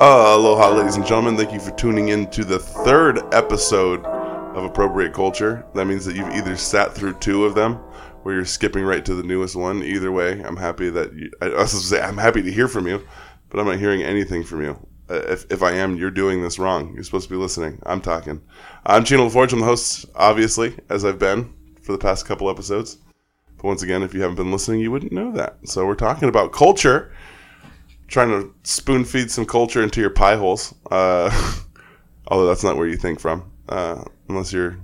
Uh, aloha, ladies and gentlemen. Thank you for tuning in to the third episode of Appropriate Culture. That means that you've either sat through two of them, or you're skipping right to the newest one. Either way, I'm happy that you. I was to say I'm happy to hear from you, but I'm not hearing anything from you. Uh, if, if I am, you're doing this wrong. You're supposed to be listening. I'm talking. I'm Chino LaForge. I'm the host, obviously, as I've been for the past couple episodes. But once again, if you haven't been listening, you wouldn't know that. So we're talking about culture trying to spoon feed some culture into your pie holes. Uh, although that's not where you think from, uh, unless you're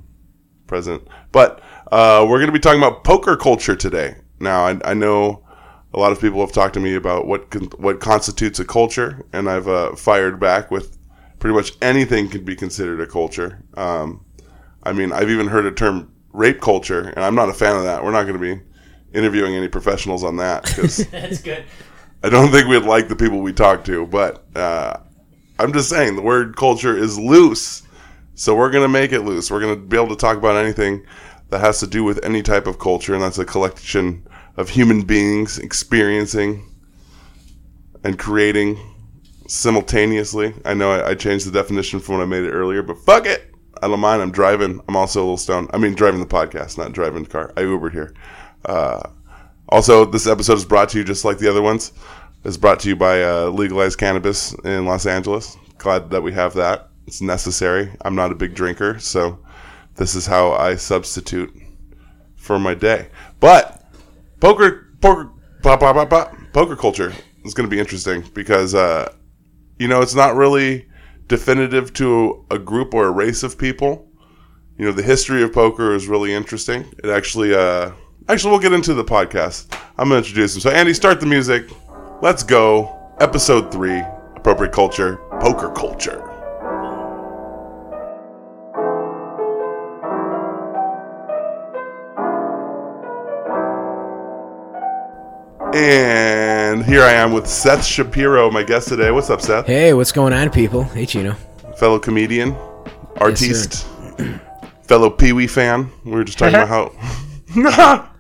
president. But uh, we're going to be talking about poker culture today. Now, I, I, know a lot of people have talked to me about what con- what constitutes a culture, and I've uh, fired back with pretty much anything can be considered a culture. Um, I mean, I've even heard a term rape culture, and I'm not a fan of that. We're not going to be interviewing any professionals on that because that's good. I don't think we'd like the people we talk to, but uh, I'm just saying the word culture is loose. So we're going to make it loose. We're going to be able to talk about anything that has to do with any type of culture, and that's a collection of human beings experiencing and creating simultaneously. I know I, I, changed the definition from when I made it earlier, but fuck it. I don't mind. I'm driving. I'm also a little stoned. I mean, driving the podcast, not driving the car. I Ubered here. Uh, also, this episode is brought to you just like the other ones. Is brought to you by uh, legalized cannabis in Los Angeles. Glad that we have that. It's necessary. I'm not a big drinker, so this is how I substitute for my day. But poker, poker, blah, blah, blah, blah, poker culture is going to be interesting because, uh, you know, it's not really definitive to a group or a race of people. You know, the history of poker is really interesting. It actually, uh, Actually, we'll get into the podcast. I'm going to introduce him. So, Andy, start the music. Let's go. Episode three Appropriate Culture, Poker Culture. And here I am with Seth Shapiro, my guest today. What's up, Seth? Hey, what's going on, people? Hey, Chino. Fellow comedian, artiste, yes, fellow Pee Wee fan. We were just talking about how.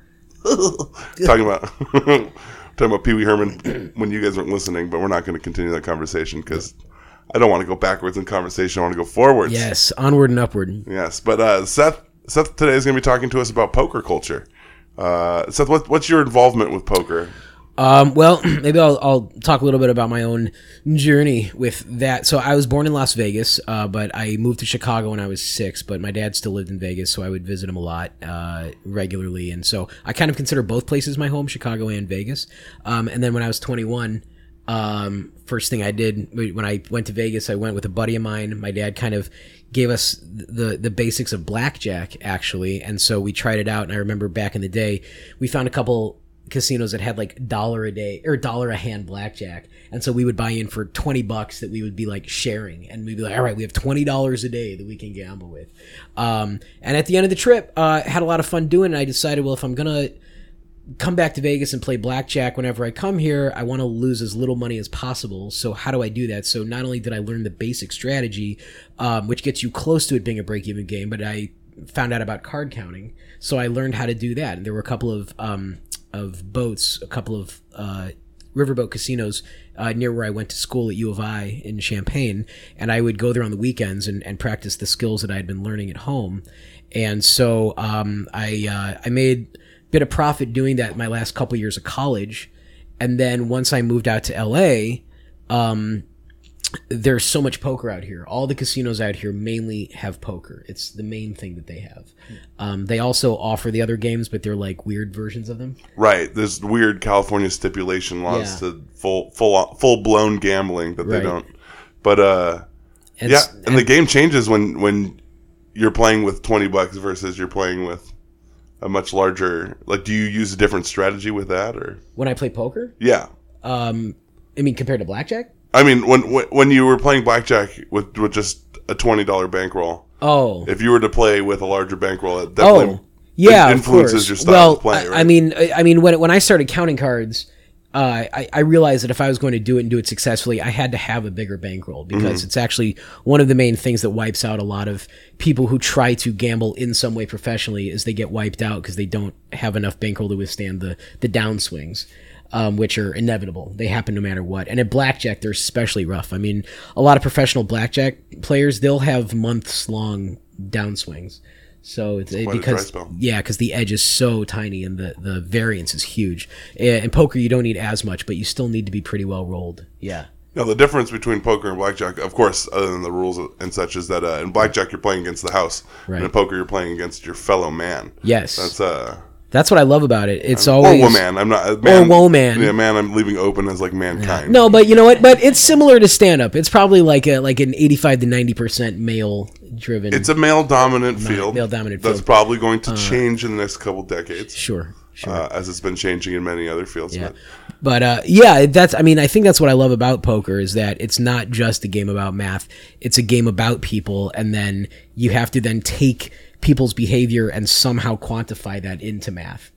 talking about talking about Pee Wee Herman when you guys weren't listening, but we're not going to continue that conversation because I don't want to go backwards in conversation. I want to go forwards. Yes, onward and upward. Yes, but uh, Seth Seth today is going to be talking to us about poker culture. Uh, Seth, what, what's your involvement with poker? Um, well, maybe I'll, I'll, talk a little bit about my own journey with that. So I was born in Las Vegas, uh, but I moved to Chicago when I was six. But my dad still lived in Vegas, so I would visit him a lot uh, regularly, and so I kind of consider both places my home, Chicago and Vegas. Um, and then when I was 21, um, first thing I did when I went to Vegas, I went with a buddy of mine. My dad kind of gave us the the basics of blackjack actually, and so we tried it out. And I remember back in the day, we found a couple casinos that had like dollar a day or dollar a hand blackjack. And so we would buy in for 20 bucks that we would be like sharing. And we'd be like, all right, we have $20 a day that we can gamble with. Um, and at the end of the trip, uh, had a lot of fun doing it. I decided, well, if I'm going to come back to Vegas and play blackjack whenever I come here, I want to lose as little money as possible. So how do I do that? So not only did I learn the basic strategy, um, which gets you close to it being a break even game, but I found out about card counting. So I learned how to do that. And there were a couple of, um, of boats, a couple of uh, riverboat casinos uh, near where I went to school at U of I in Champaign, and I would go there on the weekends and, and practice the skills that I had been learning at home. And so um, I uh, I made a bit of profit doing that my last couple years of college, and then once I moved out to LA, um, there's so much poker out here. All the casinos out here mainly have poker. It's the main thing that they have. Um, they also offer the other games, but they're like weird versions of them. Right. There's weird California stipulation laws yeah. to full full full blown gambling that right. they don't. But uh, and, yeah, and, and the game changes when when you're playing with twenty bucks versus you're playing with a much larger. Like, do you use a different strategy with that or when I play poker? Yeah. Um, I mean, compared to blackjack. I mean, when when you were playing blackjack with with just a twenty dollar bankroll. Oh. If you were to play with a larger bankroll, it definitely oh, yeah, influences your style well, of play. Right? I, I mean, I mean, when when I started counting cards, uh, I, I, realized that if I was going to do it and do it successfully, I had to have a bigger bankroll because mm-hmm. it's actually one of the main things that wipes out a lot of people who try to gamble in some way professionally is they get wiped out because they don't have enough bankroll to withstand the the downswings. Um, which are inevitable. They happen no matter what. And at blackjack, they're especially rough. I mean, a lot of professional blackjack players they'll have months long downswings. So it's dry because yeah, because the edge is so tiny and the the variance is huge. In in poker, you don't need as much, but you still need to be pretty well rolled. Yeah. Now, the difference between poker and blackjack, of course, other than the rules and such, is that uh, in blackjack you're playing against the house, Right. and in poker you're playing against your fellow man. Yes. That's uh, That's what I love about it. It's or always woman. I'm not uh, man, woman. Yeah, man. I'm leaving open as like mankind. No, but you know what? But it's similar to stand up. It's probably like a like an eighty-five to ninety percent male driven. It's a male dominant field. male-dominant That's field. Uh, probably going to change in the next couple decades, sure, sure. uh, as it's been changing in many other fields. Yeah. But But uh, yeah, that's. I mean, I think that's what I love about poker is that it's not just a game about math. It's a game about people, and then you have to then take people's behavior and somehow quantify that into math.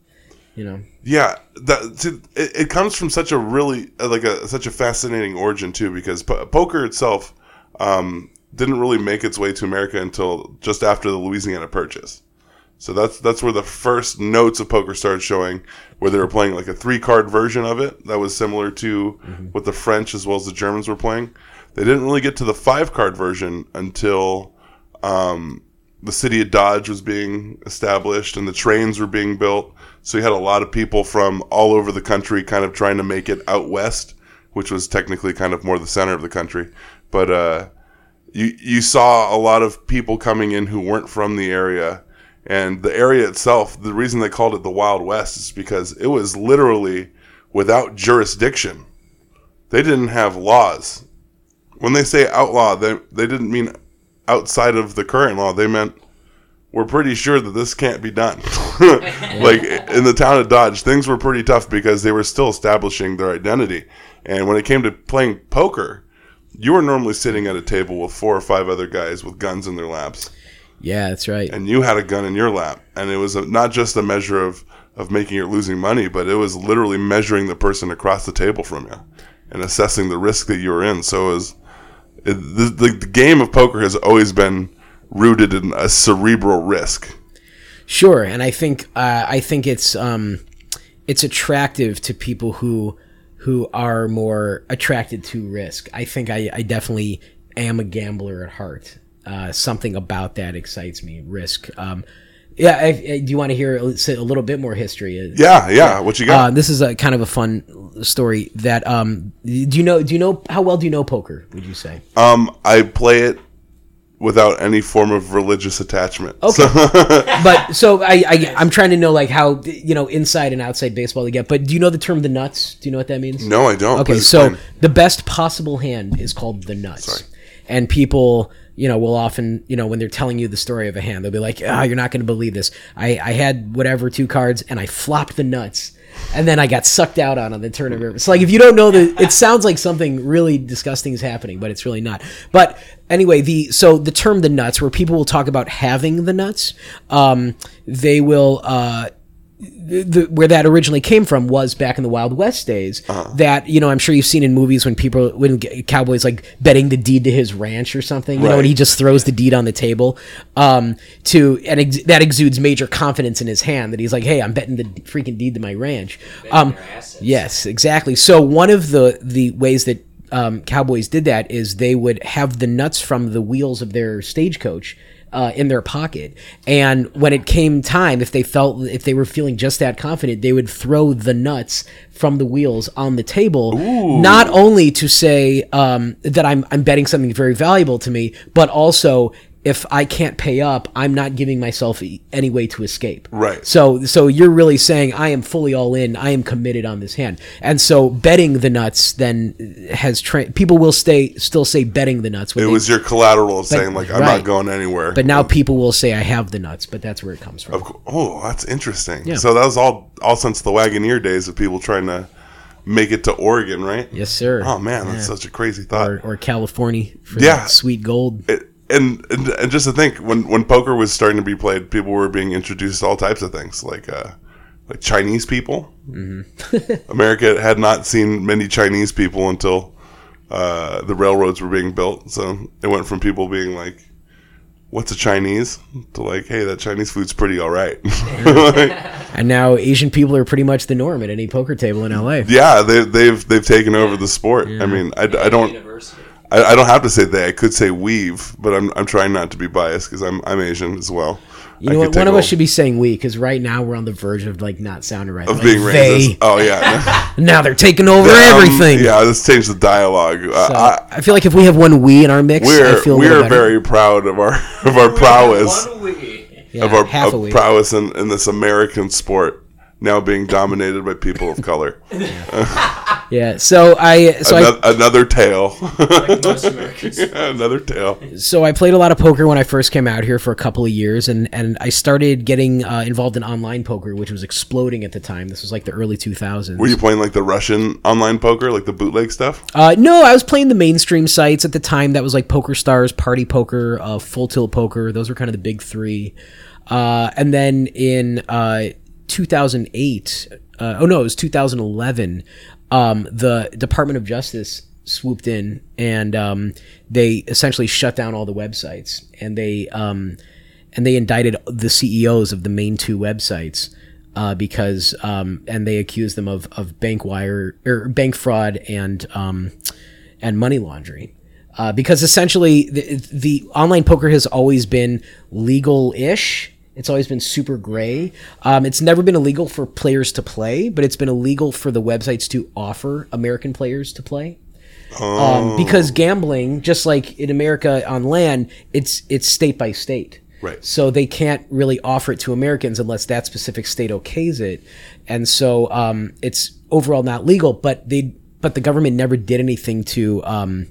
You know. Yeah, that see, it, it comes from such a really uh, like a such a fascinating origin too, because po- poker itself um, didn't really make its way to America until just after the Louisiana Purchase. So that's that's where the first notes of poker started showing, where they were playing like a three card version of it that was similar to what the French as well as the Germans were playing. They didn't really get to the five card version until um, the city of Dodge was being established and the trains were being built. So you had a lot of people from all over the country kind of trying to make it out west, which was technically kind of more the center of the country. But uh, you you saw a lot of people coming in who weren't from the area. And the area itself, the reason they called it the Wild West is because it was literally without jurisdiction. They didn't have laws. When they say outlaw, they, they didn't mean outside of the current law. They meant we're pretty sure that this can't be done. like in the town of Dodge, things were pretty tough because they were still establishing their identity. And when it came to playing poker, you were normally sitting at a table with four or five other guys with guns in their laps, Yeah, that's right. and you had a gun in your lap. And it was a, not just a measure of, of making or losing money, but it was literally measuring the person across the table from you and assessing the risk that you were in. So it was it, the, the, the game of poker has always been rooted in a cerebral risk. Sure, and I think uh, I think it's um, it's attractive to people who who are more attracted to risk. I think I, I definitely am a gambler at heart. Uh, something about that excites me. Risk. Um, yeah. I, I- do you want to hear a, a little bit more history? Uh, Yeah, yeah. What you got? Uh, this is a kind of a fun story. That um, do you know? Do you know how well do you know poker? Would you say? um, I play it without any form of religious attachment. Okay. So- but so I, I I'm trying to know like how you know inside and outside baseball to get. But do you know the term the nuts? Do you know what that means? no, I don't. Okay, Please so explain. the best possible hand is called the nuts. Sorry. And people, you know, will often, you know, when they're telling you the story of a hand, they'll be like, "Ah, you're not going to believe this. I, I had whatever two cards, and I flopped the nuts, and then I got sucked out on on the turn of river." So like, if you don't know the, it sounds like something really disgusting is happening, but it's really not. But anyway, the so the term the nuts, where people will talk about having the nuts, um, they will. Uh, the, where that originally came from was back in the Wild West days. That you know, I'm sure you've seen in movies when people, when cowboys like betting the deed to his ranch or something. You know, and he just throws the deed on the table, um, to and ex- that exudes major confidence in his hand that he's like, hey, I'm betting the freaking deed to my ranch. Um, yes, exactly. So one of the the ways that um, cowboys did that is they would have the nuts from the wheels of their stagecoach uh, in their pocket, and when it came time, if they felt if they were feeling just that confident, they would throw the nuts from the wheels on the table, not only to say um, that I'm I'm betting something very valuable to me, but also. If I can't pay up, I'm not giving myself any way to escape. Right. So so you're really saying I am fully all in. I am committed on this hand. And so betting the nuts then has tra- people will stay still say betting the nuts. it they- was your collateral of saying like I'm right. not going anywhere. but now people will say I have the nuts. But that's where it comes from. Cou- oh, that's interesting. Yeah. So that was all all since the Wagoneer days of people trying to make it to Oregon, right? Yes, sir. Oh man, that's such a crazy thought. Or, or California for Yeah. sweet gold. It- and, and and just to think when when poker was starting to be played, people were being introduced to all types of things like uh, like Chinese people. Mm-hmm. America had not seen many Chinese people until uh, the railroads were being built. So it went from people being like what's a Chinese to like, hey, that Chinese food's pretty all right. And now Asian people are pretty much the norm at any poker table in LA. yeah, they, they've they've taken over the sport. I mean, I, I don't University. I, I don't have to say they. I could say weave, but I'm I'm trying not to be biased because I'm I'm Asian as well. You know what? One of us should be saying we, because right now we're on the verge of like not sounding right. of Like, being they. racist. Oh yeah, Now they're taking over Um, everything. yeah, let's change the dialogue. Uh, I, I, feel like if we have one we in our mix, we're feel we're very proud of our of our prowess. One week. yeah, of our half a of prowess in, in this American sport now being dominated by people of color. Yeah. So I so I another, another tale. Like most Americans. another tale. so I played a lot of poker when I first came out here for a couple of years, and and I started getting uh, involved in online poker, which was exploding at the time. This was like the early 2000s. Were you playing like the Russian online poker, like the bootleg stuff? Uh, no, I was playing the mainstream sites at the time. That was like Poker Stars, Party Poker, uh, Full Tilt Poker. Those were kind of the big three. Uh, and then in uh, 2008, uh, oh no, it was 2011. Um, the Department of Justice swooped in and um, they essentially shut down all the websites and they um, and they indicted the CEOs of the main two websites uh, because um, and they accused them of of bank wire or bank fraud and um, and money laundering. Uh, because essentially, the, the online poker has always been legal-ish. It's always been super gray. Um, it's never been illegal for players to play, but it's been illegal for the websites to offer American players to play. Um, because gambling, just like in America on land, it's it's state by state. Right. So they can't really offer it to Americans unless that specific state okays it, and so um, it's overall not legal. But they but the government never did anything to. Um,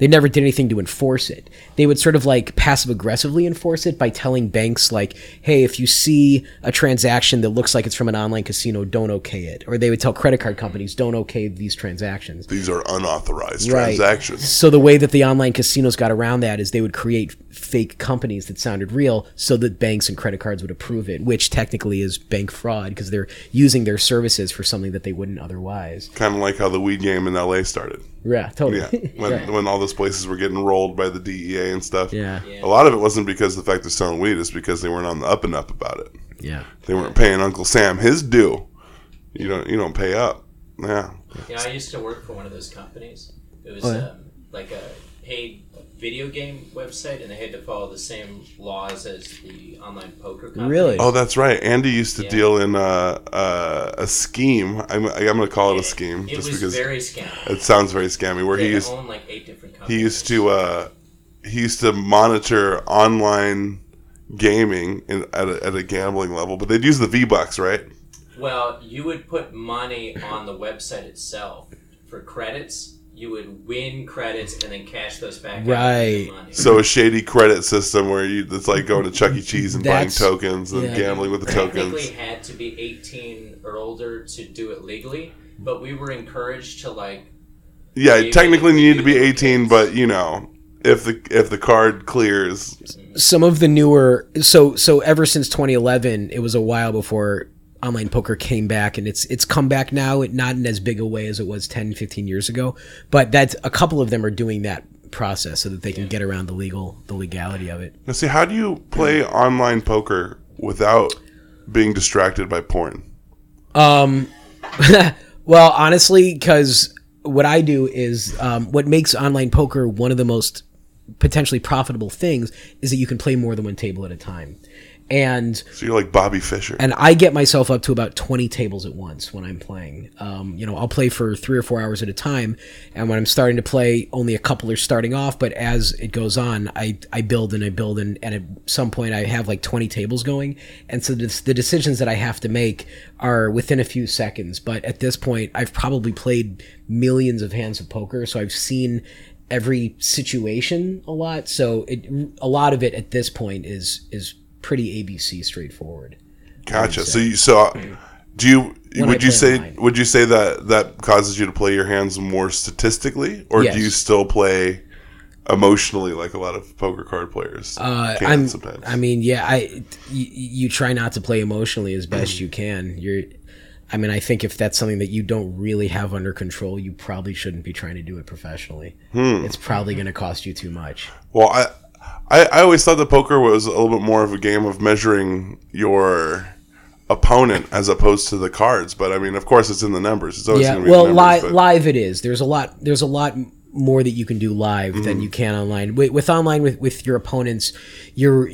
they never did anything to enforce it. They would sort of like passive aggressively enforce it by telling banks like, "Hey, if you see a transaction that looks like it's from an online casino, don't okay it." Or they would tell credit card companies, "Don't okay these transactions." These are unauthorized Right. transactions. So the way that the online casinos got around that is they would create fake companies that sounded real so that banks and credit cards would approve it, which technically is bank fraud because they're using their services for something that they wouldn't otherwise. Kind of like how the weed game in LA started. Yeah, totally. Yeah, when when all those places were getting rolled by the DEA and stuff. Yeah. A lot of it wasn't because of the fact they're selling weed; it's because they weren't on the up and up about it. yeah. They weren't paying Uncle Sam his due. You don't you don't pay up. Yeah. Yeah, I used to work for one of those companies. It was Oh, yeah? um, like a paid video game website, and they had to follow the same laws as the online poker company. Really? Oh, that's right. Andy used to Yeah. deal in a, a, a scheme. I'm, I'm going to call it a scheme It just was because very scammy. it sounds very scammy. Where They he used own like eight different companies. he used to uh, he used to monitor online gaming in, at, a, at a gambling level, but they'd use the V Bucks, right? Well, you would put money on the website itself for credits. You would win credits and then cash those back. Right. with money. So a shady credit system where you it's like going to Chuck E. Cheese and buying tokens and yeah. gambling with the technically tokens. Technically, had to be 18 or older to do it legally, but we were encouraged to like Yeah, technically you need to be 18, but you know, if the if the card clears, Some of the newer so so ever since 2011, it was a while before online poker came back and it's it's come back now, it- not in as big a way as it was 10, 15 years ago, but that's a couple of them are doing that process so that they can get around the legal the legality of it. now see how do you play online poker without being distracted by porn? Um, well, honestly, because what I do is um, what makes online poker one of the most potentially profitable things is that you can play more than one table at a time. And So you're like Bobby Fischer. and I get myself up to about 20 tables at once when I'm playing. Um, you know, I'll play for three or four hours at a time. And when I'm starting to play, only a couple are starting off. But as it goes on, I, I build and I build. And, and at some point, I have like 20 tables going. And so the, the decisions that I have to make are within a few seconds. But at this point, I've probably played millions of hands of poker. So I've seen every situation a lot. So it, a lot of it at this point is, is pretty ABC straightforward. Gotcha. So you so do you When would you say would you say that that causes you to play your hands more statistically, or Yes. do you still play emotionally like a lot of poker card players Uh, I'm, sometimes? I mean, yeah, I you, you try not to play emotionally as best you can. You're, I mean, I think if that's something that you don't really have under control, you probably shouldn't be trying to do it professionally. Hmm. It's probably going to cost you too much. Well, I I, I always thought that poker was a little bit more of a game of measuring your opponent as opposed to the cards. But I mean, of course, it's in the numbers. It's always yeah. going to be Well, the numbers, live but- live it is. There's a lot. There's a lot more that you can do live Mm-hmm. than you can online. With, with online with with your opponents, you're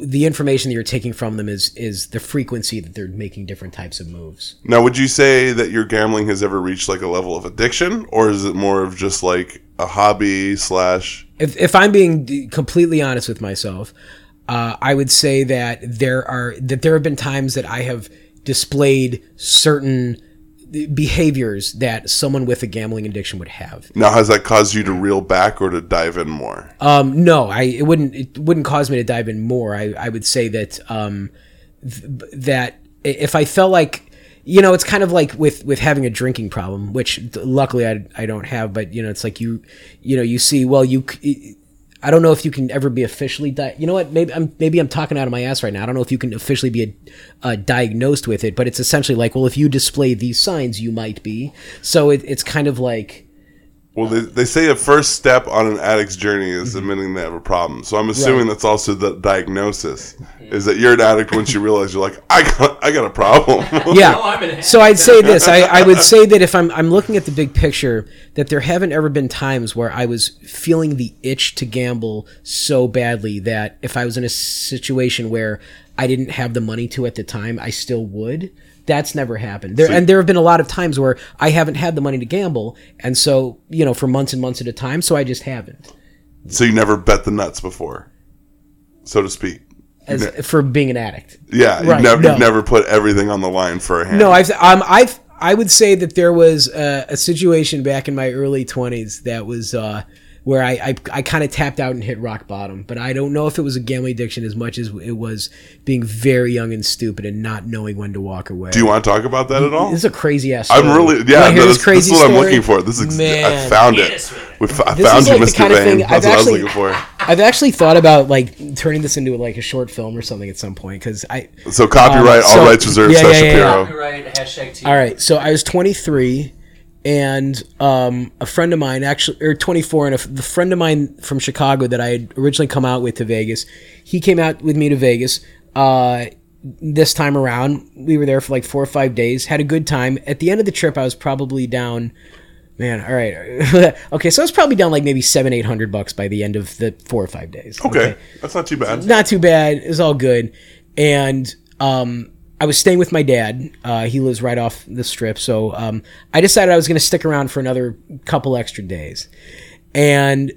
the information that you're taking from them is is the frequency that they're making different types of moves. Now, would you say that your gambling has ever reached like a level of addiction, or is it more of just like a hobby slash? If, if I'm being completely honest with myself, uh, I would say that there are that there have been times that I have displayed certain behaviors that someone with a gambling addiction would have. Now, has that caused you to reel back or to dive in more? Um, no, I it wouldn't it wouldn't cause me to dive in more. I, I would say that um, th- that if I felt like you know it's kind of like with with having a drinking problem, which luckily I, I don't have, but you know it's like you you know you see well you. I don't know if you can ever be officially di- you know what maybe I'm maybe I'm talking out of my ass right now. I don't know if you can officially be a, uh, diagnosed with it, but it's essentially like well if you display these signs you might be. So it, it's kind of like Well, they, they say a first step on an addict's journey is Mm-hmm. admitting they have a problem. So I'm assuming that's also the diagnosis. Is that you're an addict once you realize you're like, I got, I got a problem. yeah. No, I'm an so I'd say this. I, I would say that if I'm I'm looking at the big picture, that there haven't ever been times where I was feeling the itch to gamble so badly that if I was in a situation where I didn't have the money to at the time, I still would. That's never happened. There and there have been a lot of times where I haven't had the money to gamble, and so you know for months and months at a time. So I just haven't. so you never bet the nuts before, so to speak. As, for being an addict. Yeah, you've never, no. never put everything on the line for a hand. No, I've um I've I would say that there was a, a situation back in my early twenties that was uh where I I, I kind of tapped out and hit rock bottom, but I don't know if it was a gambling addiction as much as it was being very young and stupid and not knowing when to walk away. Do you want to talk about that at all? This is a crazy ass. I'm really, yeah, wanna hear no, this this, this is what I'm looking for. This is, ex- I found it. us with it. We f- I This found is you, like the Mr. kind of Vane. thing That's I've what actually- I was looking I've actually thought about like turning this into like a short film or something at some point because I. So copyright, Um, all so- rights reserved, yeah, Seth yeah, yeah, yeah. Copyright hashtag T. All right, so I was 23, and um, a friend of mine actually, or 24, and a the friend of mine from Chicago that I had originally come out with to Vegas, he came out with me to Vegas. Uh, this time around, we were there for like four or five days, had a good time. At the end of the trip, I was probably down. Man, all right, okay, so I was probably down like maybe seven, eight hundred bucks by the end of the four or five days. Okay, that's not too bad. not too bad. It was all good. And um, I was staying with my dad. Uh, he lives right off the strip. So um, I decided I was going to stick around for another couple extra days. And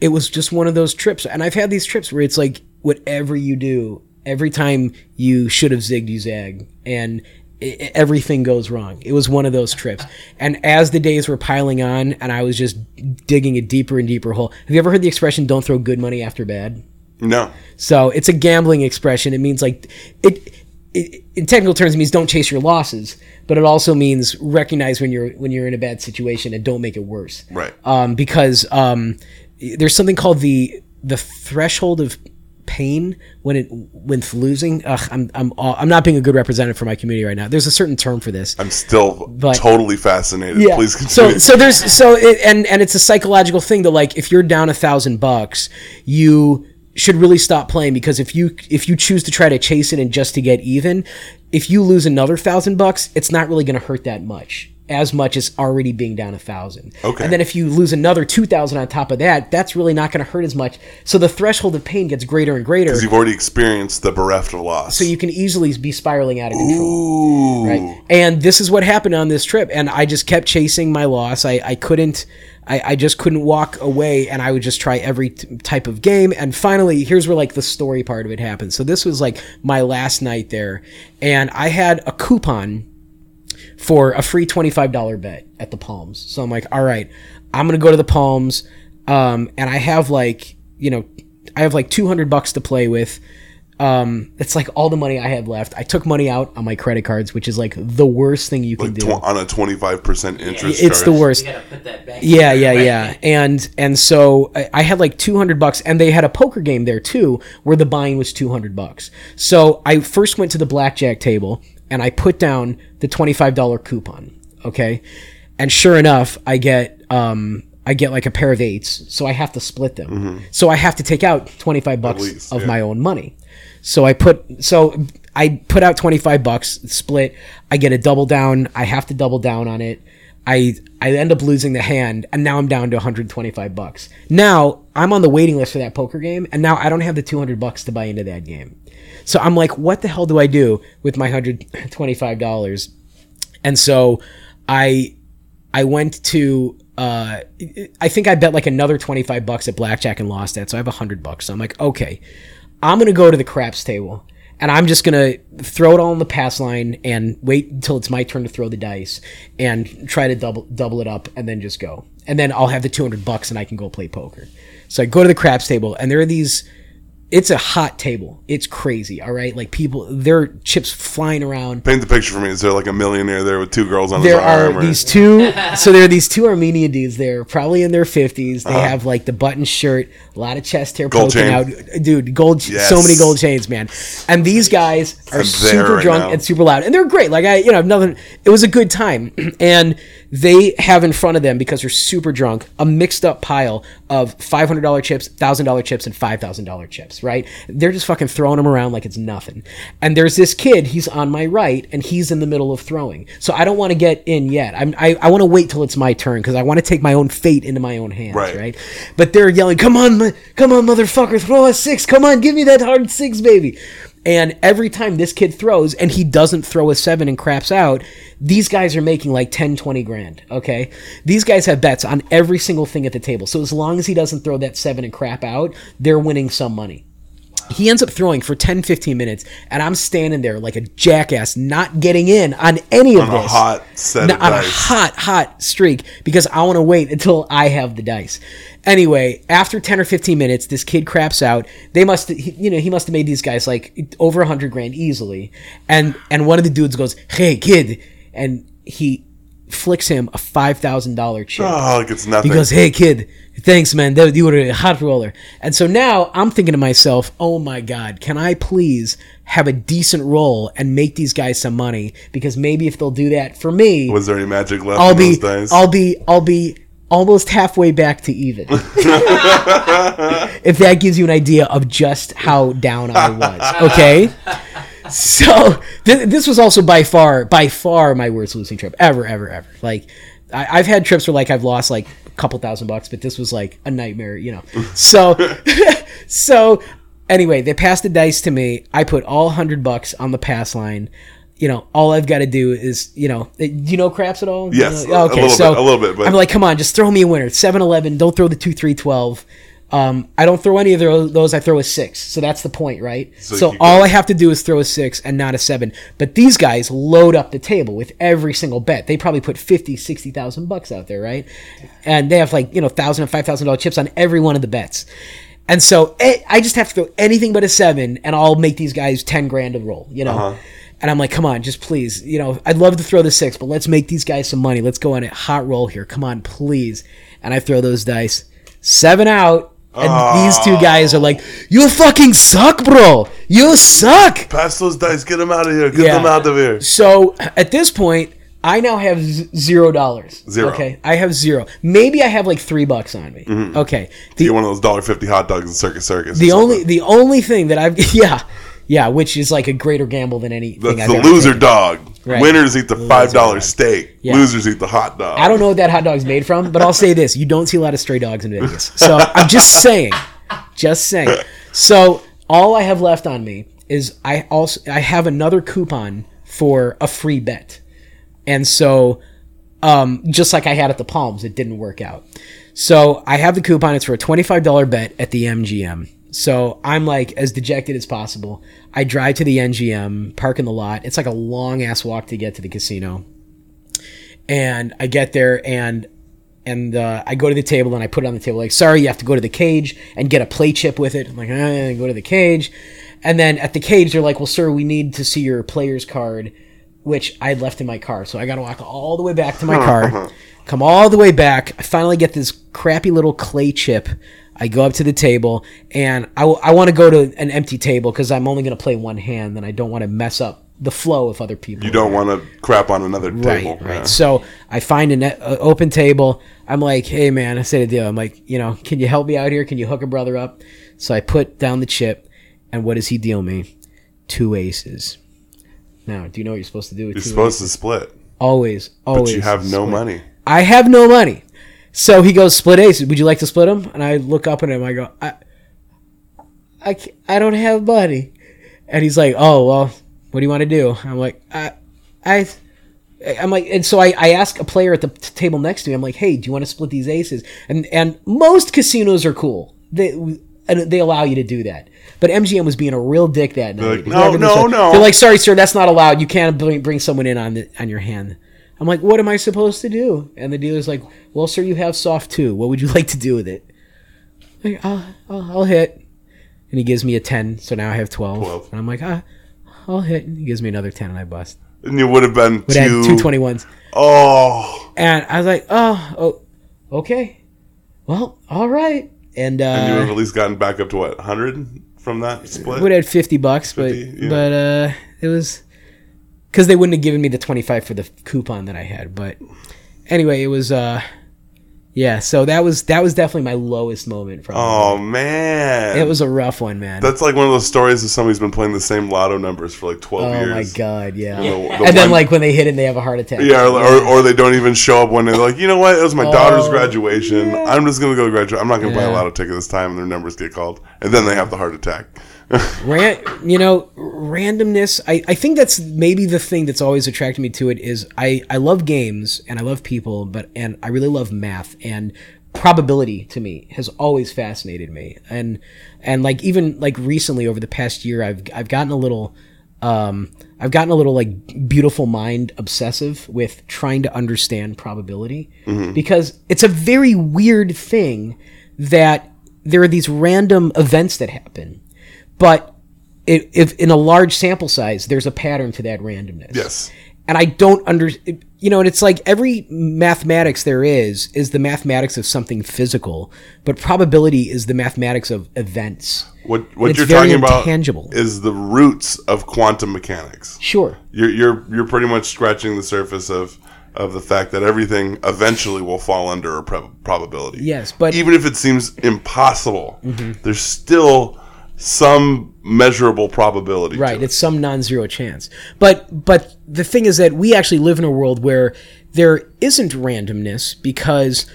it was just one of those trips. And I've had these trips where it's like whatever you do, every time you should have zigged, you zag. And i- i- everything goes wrong. It was one of those trips. And as the days were piling on and I was just digging a deeper and deeper hole. Have you ever heard the expression, don't throw good money after bad? No, So it's a gambling expression. It means like it, it in technical terms it means don't chase your losses, but it also means recognize when you're when you're in a bad situation and don't make it worse. right. Um, because um, there's something called the the threshold of pain when it when losing. Ugh, I'm I'm I'm not being a good representative for my community right now. There's a certain term for this. I'm still but- totally fascinated. Yeah. Please so continue. so there's so it, and and it's a psychological thing that like if you're down a thousand bucks, you should really stop playing because if you if you choose to try to chase it and just to get even, if you lose another thousand bucks, it's not really going to hurt that much as much as already being down a thousand. Okay. And then if you lose another two thousand on top of that, that's really not going to hurt as much. So the threshold of pain gets greater and greater. Because you've already experienced the bereft of loss. So you can easily be spiraling out of control. Ooh. Right. And this is what happened on this trip. And I just kept chasing my loss. I, I couldn't, I, I just couldn't walk away and I would just try every t- type of game. And finally, here's where like the story part of it happened. So this was like my last night there. And I had a coupon for a free $25 bet at the Palms. So I'm like, all right, I'm going to go to the Palms. Um, and I have like, you know, I have like 200 bucks to play with. Um, it's like all the money I have left. I took money out on my credit cards, which is like the worst thing you can Like do. on a 25% interest it's the worst. Gotta put that back. Yeah, yeah, there, yeah. right? And and so I, I had like two hundred bucks, and they had a poker game there too, where the buying was two hundred bucks. So I first went to the blackjack table and I put down the twenty five dollar coupon. Okay, and sure enough, I get um I get like a pair of eights, so I have to split them. So I have to take out 25 bucks least, of yeah. my own money. So I put so I put out 25 bucks split. I get a double down. I have to double down on it. I I end up losing the hand and now I'm down to 125 bucks. Now I'm on the waiting list for that poker game and now I don't have the 200 bucks to buy into that game. So I'm like what the hell do I do with my $125? And so I I went to uh I think I bet like another 25 bucks at blackjack and lost that. So I have 100 bucks. So I'm like, "Okay. I'm going to go to the craps table and I'm just going to throw it all on the pass line and wait until it's my turn to throw the dice and try to double double it up and then just go. And then I'll have the 200 bucks and I can go play poker." So I go to the craps table and there are these it's a hot table. It's crazy, all right? Like people there are chips flying around. Paint the picture for me. Is there like a millionaire there with two girls on There his arm? There are these two. So there are these two Armenian dudes there, probably in their fifties. Uh-huh. They have like the button shirt, a lot of chest hair Gold poking chain. out. Dude, gold, Yes. so many gold chains, man. And these guys are I'm super right drunk now. and super loud, and they're great. Like I, you know, nothing. It was a good time, and they have in front of them because they're super drunk a mixed up pile of five hundred dollar chips, thousand dollar chips, and five thousand dollar chips. Right? They're just fucking throwing them around like it's nothing. And there's this kid. He's on my right, and he's in the middle of throwing. So I don't want to get in yet. I'm, I I want to wait till it's my turn because I want to take my own fate into my own hands. Right. Right. But they're yelling, "Come on, come on, motherfucker! Throw a six! Come on, give me that hard six, baby!" And every time this kid throws and he doesn't throw a seven and craps out, these guys are making like 10, 20 grand. Okay. These guys have bets on every single thing at the table. So as long as he doesn't throw that seven and crap out, they're winning some money. He ends up throwing for 10, 15 minutes, and I'm standing there like a jackass, not getting in on any of this. on a hot set no, on a hot, hot streak because I want to wait until I have the dice. Anyway, after 10 or 15 minutes, this kid craps out. They must, you know, he must have made these guys like over a hundred grand easily. And, and one of the dudes goes, Hey kid. And he flicks him a $5,000 chip. Oh, it's nothing. He goes, "Hey kid, thanks man. That- You were a hot roller." And so now I'm thinking to myself, "Oh my god, can I please have a decent roll and make these guys some money? Because maybe if they'll do that for me, Was there any magic left I'll in be? I'll be, I'll be almost halfway back to even. if that gives you an idea of just how down I was, okay." So th- this was also by far, by far my worst losing trip ever, ever, ever. Like I- I've had trips where like I've lost like a couple thousand bucks, but this was like a nightmare, you know. So, so anyway, they passed the dice to me. I put all hundred bucks on the pass line. You know, all I've got to do is, you know, you know craps at all? You Yes, know- a little bit- a little bit, but- I'm like, come on, just throw me a winner. 7-Eleven, don't throw the two, three, twelve. Um, I don't throw any of those. I throw a six. So that's the point, right? So So, all go- I have to do is throw a six and not a seven. But these guys load up the table with every single bet. They probably put 50, 60,000 bucks out there, right? And they have like, you know, thousand and five thousand dollar chips on every one of the bets. And so eh, I just have to throw anything but a seven and I'll make these guys 10 grand a roll, you know? Uh-huh. And I'm like, come on, just please, you know, I'd love to throw the six, but let's make these guys some money. Let's go on a hot roll here. Come on, please. And I throw those dice. Seven out. And these two guys are like, you fucking suck, bro. You suck. Pass those dice. Get them out of here. Get Yeah. them out of here. So at this point, I now have z- zero dollars. Zero. Okay, I have zero. Maybe I have like three bucks on me. Mm-hmm. Okay. The Get one of those dollar fifty hot dogs in Circus Circus. the only the only thing that I've yeah yeah, which is like a greater gamble than anything. That's I've the ever loser taken. dog. Right. Winners eat the five dollar dog. steak. Yeah. Losers eat the hot dog. I don't know what that hot dog's made from, but I'll say this: you don't see a lot of stray dogs in Vegas. So I'm just saying, just saying. So all I have left on me is I also I have another coupon for a free bet, and so um, just like I had at the Palms, it didn't work out. So I have the coupon. It's for a twenty-five dollar bet at the MGM. So I'm like as dejected as possible. I drive to the MGM, park in the lot. It's like a long ass walk to get to the casino. And I get there and and uh, I go to the table and I put it on the table. Like sorry you have to go to the cage and get a play chip with it. I'm like eh, go to the cage. And then at the cage they're like well sir we need to see your player's card which I had left in my car. So I got to walk all the way back to my car. Come all the way back. I finally get this crappy little clay chip I go up to the table and I, want to go to an empty table because I'm only going to play one hand and I don't want to mess up the flow of other people. You don't want to crap on another table. Right, right. Yeah. So I find an uh, open table. I'm like, hey man, I said a deal. I'm like, you know, can you help me out here? Can you hook a brother up? So I put down the chip, and what does he deal me? Two aces. Now, do you know what you're supposed to do with You're supposed aces? to split, Always, but always. you have no money. I have no money. So he goes, split aces. Would you like to split them? And I look up at him. I go, I, I, I don't have money. And he's like, oh, well, what do you want to do? I'm like, I, I, I'm like, and so I, I ask a player at the t- table next to me, I'm like, hey, do you want to split these aces? And, and most casinos are cool. They, and they allow you to do that. But MGM was being a real dick that night. like, no, no, no. They're like, sorry, sir, that's not allowed. You can't bring, bring someone in on the, on your hand. I'm like, what am I supposed to do? And the dealer's like, well, sir, you have soft two. What would you like to do with it? I'm like, I'll, I'll, I'll hit. And he gives me a 10, so now I have 12. 12. And I'm like, ah, I'll hit. And he gives me another 10, and I bust. And you would have been But I had two. two 21s. Oh, And I was like, oh, oh okay. Well, all right. And, uh, and you would have at least gotten back up to what, hundred from that split? would have had 50 bucks, but yeah. but uh, it was because they wouldn't have given me the 25 for the coupon that I had. But anyway, it was uh, yeah. So that was that was definitely my lowest moment from. oh man, It was a rough one, man. That's like one of those stories of somebody's been playing the same lotto numbers for like twelve oh my years. Oh my god, yeah. The- the and then one- like when they hit it, they have a heart attack. Yeah, or, or, or they don't even show up when they're like, you know what? It was my daughter's Oh, graduation. yeah. I'm just gonna go graduate. I'm not gonna buy a Yeah. lotto ticket this time, and their numbers get called, and then they have the heart attack. Ran, you know, randomness. I, I think that's maybe the thing that's always attracted me to it is I, I love games and I love people, but and I really love math and probability to me has always fascinated me. And and like even like recently over the past year, I've I've gotten a little. Um, I've gotten a little like beautiful mind obsessive with trying to understand probability because it's a very weird thing that there are these random events that happen but if, if in a large sample size there's a pattern to that randomness Yes. and i don't under you know and it's like every mathematics there is is the mathematics of something physical but probability is the mathematics of events What what you're talking about intangible. is the roots of quantum mechanics. sure You're you're you're pretty much scratching the surface of of the fact that everything eventually will fall under a prob- probability. Yes, but- Mm-hmm. even if it seems impossible, there's still some measurable probability. right it. it's some non-zero chance but but the thing is that we actually live in a world where there isn't randomness because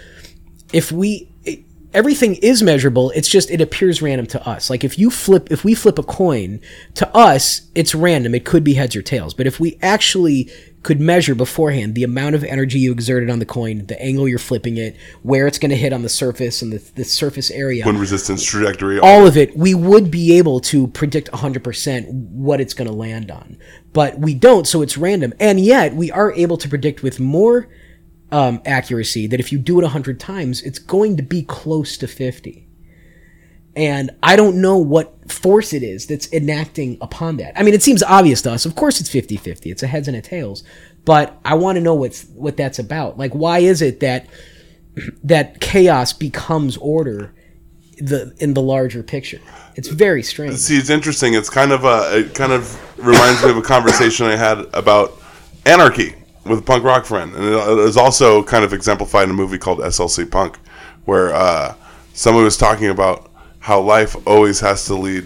if we it, everything is measurable it's just it appears random to us like if you flip if we flip a coin to us it's random it could be heads or tails but if we actually could measure beforehand the amount of energy you exerted on the coin the angle you're flipping it where it's going to hit on the surface and the, the surface area Wind resistance trajectory. all of it, we would be able to predict 100% what it's going to land on. But we don't, so it's random. And yet, we are able to predict with more um, accuracy that if you do it 100 times, it's going to be close to 50. And I don't know what force it is that's enacting upon that. I mean, it seems obvious to us. Of course, it's 50 50. It's a heads and a tails. But I want to know what's what that's about. Like, why is it that that chaos becomes order the in the larger picture. It's very strange. See, it's interesting. It's kind of a. It kind of reminds me of a conversation I had about anarchy with a punk rock friend, and it is also kind of exemplified in a movie called SLC Punk, where uh, someone was talking about how life always has to lead.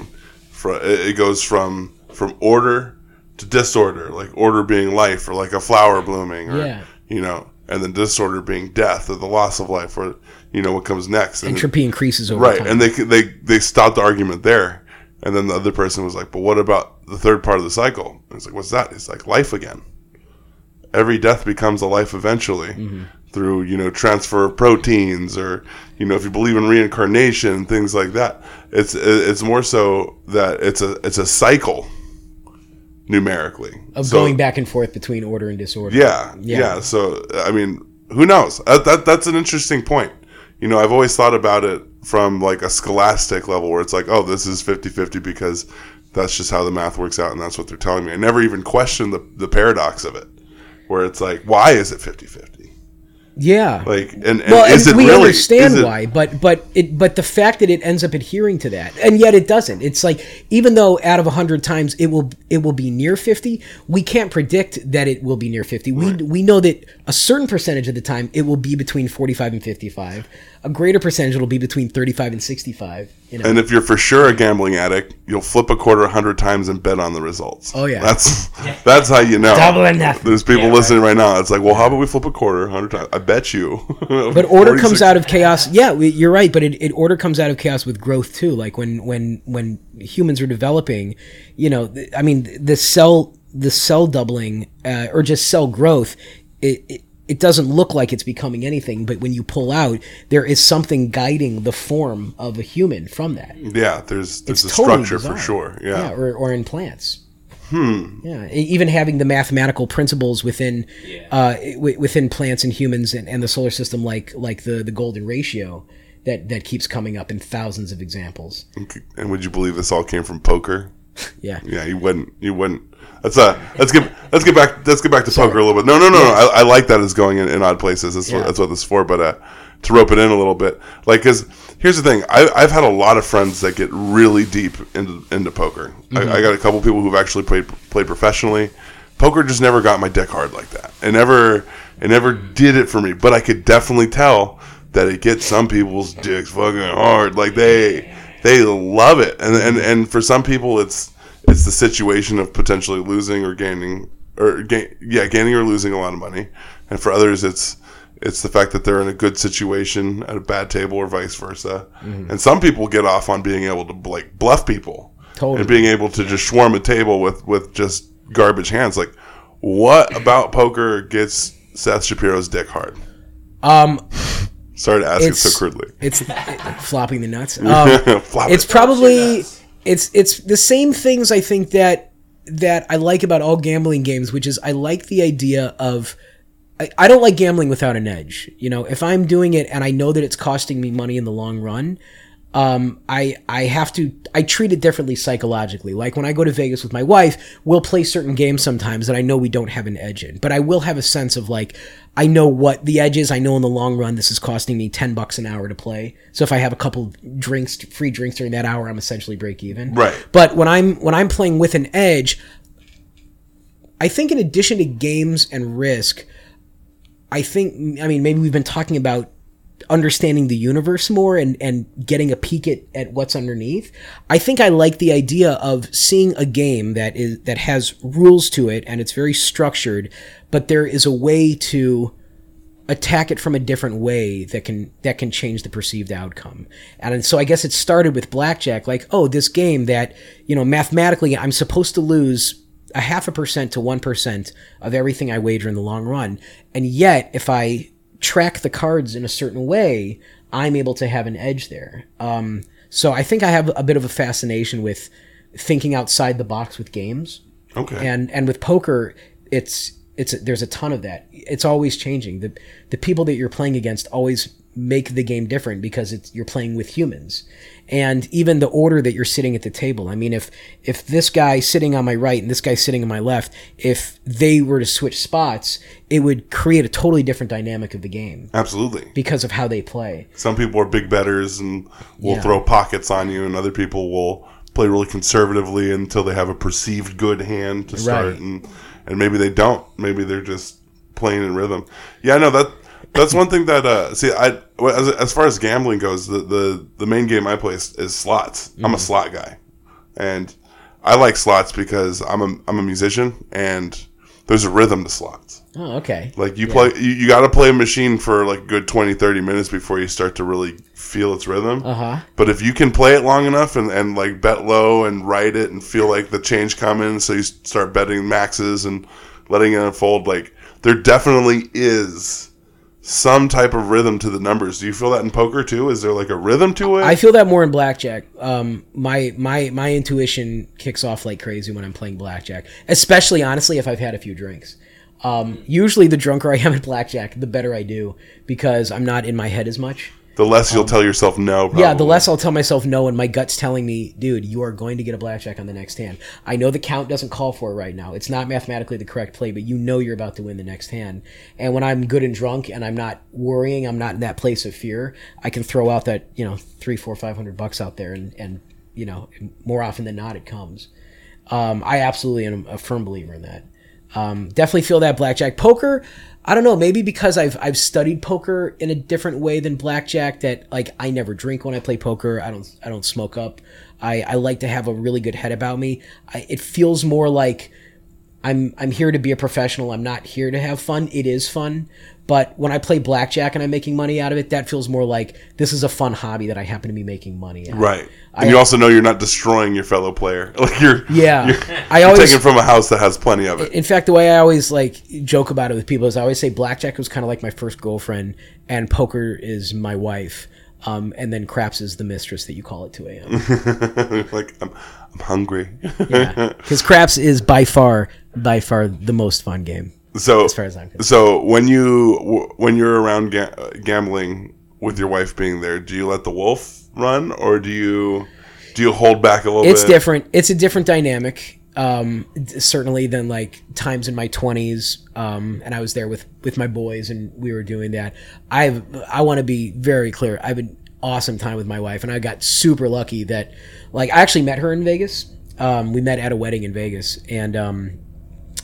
From it it goes from from order to disorder, like order being life, or like a flower blooming, or Yeah. you know, and then disorder being death, or the loss of life, or you know what comes next. And it- Entropy increases over right time. and they they they stopped the argument there and then the other person was like but what about the third part of the cycle and it's like what's that it's like life again every death becomes a life eventually Mm-hmm. Through you know transfer of proteins or you know if you believe in reincarnation things like that it's it's more so that it's a it's a cycle numerically of So- going back and forth between order and disorder. yeah, Yeah. yeah. So I mean, who knows? That, that that's an interesting point. You know, I've always thought about it from like a scholastic level where it's like, oh, this is 50-50 because that's just how the math works out and that's what they're telling me. I never even questioned the, the paradox of it. Where it's like, why is it 50-50? Yeah. Like, and, and well, is and it we really? understand it- why, but but it but the fact that it ends up adhering to that, and yet it doesn't. It's like even though out of hundred times it will it will be near fifty, we can't predict that it will be near fifty. We we know that a certain percentage of the time it will be between forty five and fifty five. A greater percentage will be between thirty five and sixty five. You know. And if you're for sure a gambling addict, you'll flip a quarter a hundred times and bet on the results. Oh, yeah. that's that's how you know. Double or nothing. There's people Yeah, listening right now. It's like, well, how about we flip a quarter a hundred times? I bet you. But order comes out of chaos. Yeah, you're right. But it, it order comes out of chaos with growth too. Like when when when humans are developing, you know, I mean, the cell the cell doubling uh, or just cell growth, it, it it doesn't look like it's becoming anything. But when you pull out, there is something guiding the form of a human from that. Yeah, there's there's It's a totally structure bizarre. for sure. Yeah. Yeah, or, or in plants. Hmm. Yeah, even having the mathematical principles within Yeah. uh, w- within plants and humans and, and the solar system, like like the the golden ratio, that that keeps coming up in thousands of examples. And would you believe this all came from poker? Yeah. Yeah, you wouldn't. You wouldn't. Let's uh, let's get let's get back let's get back to poker a little bit. No, no, no, no. I, I like that it's going in, in odd places. That's Yeah. what that's what this is for. But uh, to rope it in a little bit, like, cause here's the thing. I, I've had a lot of friends that get really deep into into poker. I, I got a couple people who've actually played played professionally. Poker just never got my dick hard like that. It never it never did it for me. But I could definitely tell that it gets some people's dicks fucking hard. Like they they love it, and and and for some people, it's it's the situation of potentially losing or gaining or gain, yeah, gaining or losing a lot of money, and for others, it's it's the fact that they're in a good situation at a bad table or vice versa. And some people get off on being able to like bluff people Totally. and being able to just swarm a table with with just garbage hands. Like, what about poker gets Seth Shapiro's dick hard? Um, Sorry asking It's- so crudely. it's it- flopping the nuts. Um, it's probably nuts. it's it's the same things I think that that I like about all gambling games, which is I like the idea of I, I don't like gambling without an edge. You know, if I'm doing it and I know that it's costing me money in the long run, um, I I have to I treat it differently psychologically. Like when I go to Vegas with my wife, we'll play certain games sometimes that I know we don't have an edge in, but I will have a sense of like I know what the edge is. I know in the long run this is costing me ten bucks an hour to play. So if I have a couple drinks, free drinks during that hour, I'm essentially break even. Right. But when I'm when I'm playing with an edge, I think in addition to games and risk, I think I mean maybe we've been talking about understanding the universe more and and getting a peek at, at what's underneath. I think I like the idea of seeing a game that is that has rules to it and it's very structured, but there is a way to attack it from a different way that can that can change the perceived outcome. And so I guess it started with blackjack like, oh, this game that, you know, mathematically I'm supposed to lose a half a percent to 1% of everything I wager in the long run. And yet if I track the cards in a certain way, I'm able to have an edge there. Um, so I think I have a bit of a fascination with thinking outside the box with games Okay. and and with poker it's it's there's a ton of that it's always changing the the people that you're playing against always make the game different because it's you're playing with humans and even the order that you're sitting at the table i mean if if this guy sitting on my right and this guy sitting on my left if they were to switch spots it would create a totally different dynamic of the game Absolutely. because of how they play Some people are big bettors and will Yeah. throw pockets on you, and other people will play really conservatively until they have a perceived good hand to start, Right. and and maybe they don't. Maybe they're just playing in rhythm. Yeah, no that. That's one thing that uh, see I as, as far as gambling goes, the, the, the main game I play is, is slots. I'm a slot guy, and I like slots because I'm a I'm a musician and there's a rhythm to slots. oh okay Like you play, you, you got to play a machine for like a good 20, 30 minutes before you start to really feel its rhythm. uh-huh But if you can play it long enough and, and like bet low and ride it and feel like the change coming, so you start betting maxes and letting it unfold, like there definitely is some type of rhythm to the numbers. Do you feel that in poker too? Is there like a rhythm to it? I feel that more in blackjack. Um, my my my intuition kicks off like crazy when I'm playing blackjack, especially honestly if I've had a few drinks. Um, usually, the drunker I am at blackjack, the better I do because I'm not in my head as much. The less you'll tell yourself no. Probably. Yeah, the less I'll tell myself no, and my gut's telling me, dude, you are going to get a blackjack on the next hand. I know the count doesn't call for it right now. It's not mathematically the correct play, but you know you're about to win the next hand. And when I'm good and drunk and I'm not worrying, I'm not in that place of fear, I can throw out that, you know, three, four, five hundred bucks out there and, and you know, more often than not it comes. Um, I absolutely am a firm believer in that. Um, definitely feel that blackjack poker. I don't know, maybe because I've I've studied poker in a different way than blackjack. That like I never drink when I play poker. I don't I don't smoke up. I, I like to have a really good head about me. I, it feels more like I'm I'm here to be a professional. I'm not here to have fun. It is fun, but when I play blackjack and I'm making money out of it, that feels more like this is a fun hobby that I happen to be making money at. Right. And you also know you're not destroying your fellow player. Like you're Yeah. you're, I you're always- taking from a house that has plenty of it. In fact, the way I always like joke about it with people is I always say blackjack was kind of like my first girlfriend, and poker is my wife, um, and then craps is the mistress that you call at two a.m. like I'm, I'm hungry. Yeah, because craps is by far, by far the most fun game. So As far as I'm concerned. so when you when you're around ga- gambling with your wife being there, do you let the wolf run or do you do you hold back a little It's bit? different. It's a different dynamic. Um, certainly than like times in my twenties. Um, and I was there with with my boys, and we were doing that. I've I want to be very clear. I've an awesome time with my wife, and I got super lucky that like I actually met her in Vegas. Um, we met at a wedding in Vegas, and um,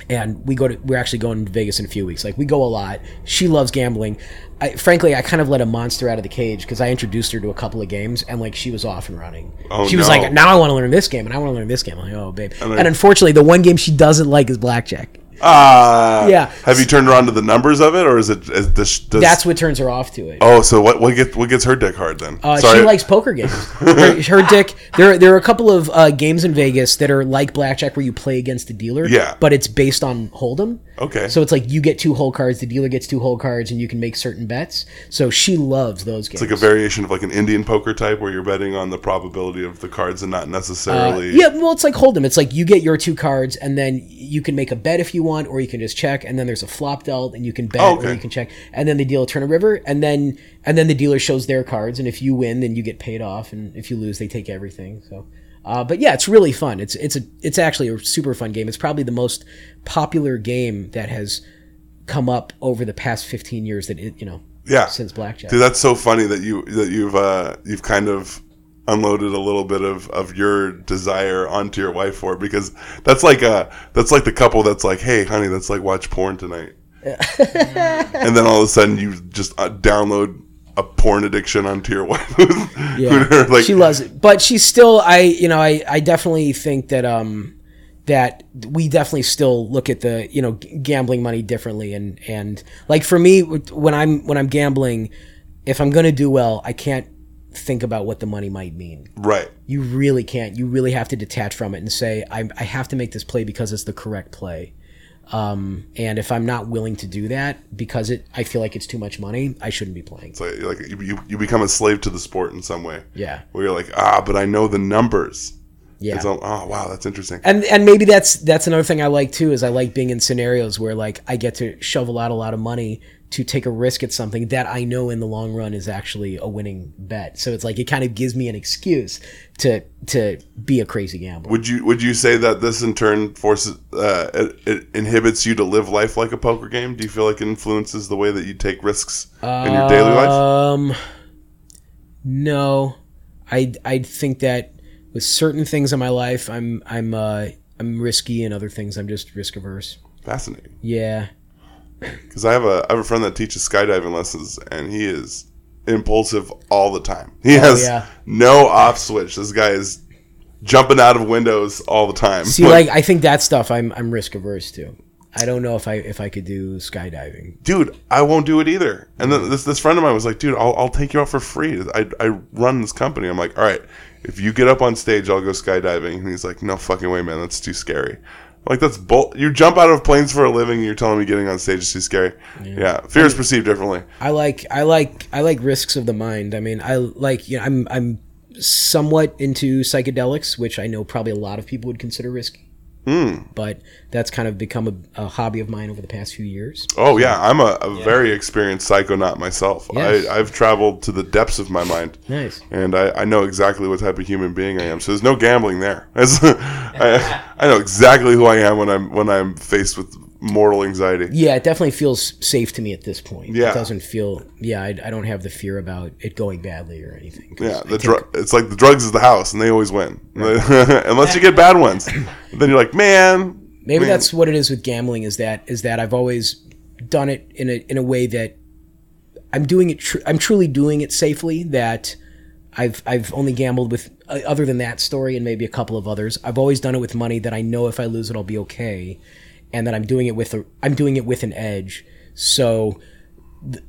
and we go to we're actually going to Vegas in a few weeks. Like we go a lot. She loves gambling. I, frankly, I kind of let a monster out of the cage because I introduced her to a couple of games and like she was off and running. Oh, she was like, now I want to learn this game and I want to learn this game. I'm like, oh babe. then- And unfortunately, the one game she doesn't like is blackjack. Ah, Yeah. Have you turned around to the numbers of it, or is it is this? Does, That's what turns her off to it. oh, so what what gets what gets her dick hard then? Uh, she likes poker games. Her, her dick. There, there are a couple of uh, games in Vegas that are like blackjack, where you play against the dealer. Yeah. But it's based on hold'em. Okay. So it's like you get two whole cards, the dealer gets two whole cards, and you can make certain bets. So she loves those games. It's like a variation of like an Indian poker type where you're betting on the probability of the cards and not necessarily. Uh, yeah, well, it's like hold'em. It's like you get your two cards, and then you can make a bet if you want, or you can just check. And then there's a flop dealt, and you can bet, Oh, okay. or you can check. And then the dealer turn a river, and then and then the dealer shows their cards, and if you win, then you get paid off, and if you lose, they take everything. So, uh, but yeah, it's really fun. It's it's a it's actually a super fun game. It's probably the most popular game that has come up over the past 15 years that it you know Yeah. since blackjack. Dude, that's so funny that you that you've uh, you've kind of unloaded a little bit of, of your desire onto your wife for it because that's like a that's like the couple that's like, hey, honey, let's like watch porn tonight, and then all of a sudden you just uh, download a porn addiction onto your wife. Yeah, like she loves it, but she's still. I you know I I definitely think that um that we definitely still look at the you know g- gambling money differently and and like for me when I'm when I'm gambling, if I'm gonna do well, I can't think about what the money might mean. right. You really can't. You really have to detach from it and say I I have to make this play because it's the correct play. Um, and if I'm not willing to do that because it, I feel like it's too much money, I shouldn't be playing. It's like, like you, you- become a slave to the sport in some way. Yeah. Where you're like, ah, but I know the numbers. Yeah. It's all, oh wow, that's interesting. and and maybe that's that's another thing I like too is I like being in scenarios where like I get to shovel out a lot of money to take a risk at something that I know in the long run is actually a winning bet. So it's like it kind of gives me an excuse to to be a crazy gambler. Would you would you say that this in turn forces uh, it, it inhibits you to live life like a poker game? Do you feel like it influences the way that you take risks in your daily life? Um, no, I I think that with certain things in my life, I'm I'm uh I'm risky, and other things I'm just risk averse. Fascinating. Yeah, Because I have a I have a friend that teaches skydiving lessons, and he is impulsive all the time. He oh, has Oh, yeah. no off switch. This guy is jumping out of windows all the time. see, like I think that stuff I'm I'm risk averse to. I don't know if I if I could do skydiving. dude, I won't do it either. And then mm. this this friend of mine was like, dude, I'll, I'll take you out for free. I, I run this company. I'm like, all right, if you get up on stage, I'll go skydiving. And he's like, no fucking way, man. That's too scary. Like that's bull. You jump out of planes for a living, and you're telling me getting on stage is too scary. Yeah, fear is perceived differently. I like I like I like risks of the mind. I mean, I like you know I'm I'm somewhat into psychedelics, which I know probably a lot of people would consider risky. Hmm. But that's kind of become a, a hobby of mine over the past few years. Oh yeah, I'm a, a very experienced psychonaut myself. Yes. I, I've traveled to the depths of my mind. Nice. and I, I know exactly what type of human being I am. So there's no gambling there. I, I know exactly who I am when I'm when I'm faced with mortal anxiety. Yeah, it definitely feels safe to me at this point. Yeah. It doesn't feel, yeah, I, I don't have the fear about it going badly or anything. Yeah, the take- dr- it's like the drugs is the house, and they always win, unless you get bad ones. then you're like, man. Maybe man. that's what it is with gambling is that is that I've always done it in a in a way that I'm doing it. Tr- I'm truly doing it safely. That I've I've only gambled with uh, other than that story and maybe a couple of others. I've always done it with money that I know if I lose it, I'll be okay, and that I'm doing it with a I'm doing it with an edge. So th-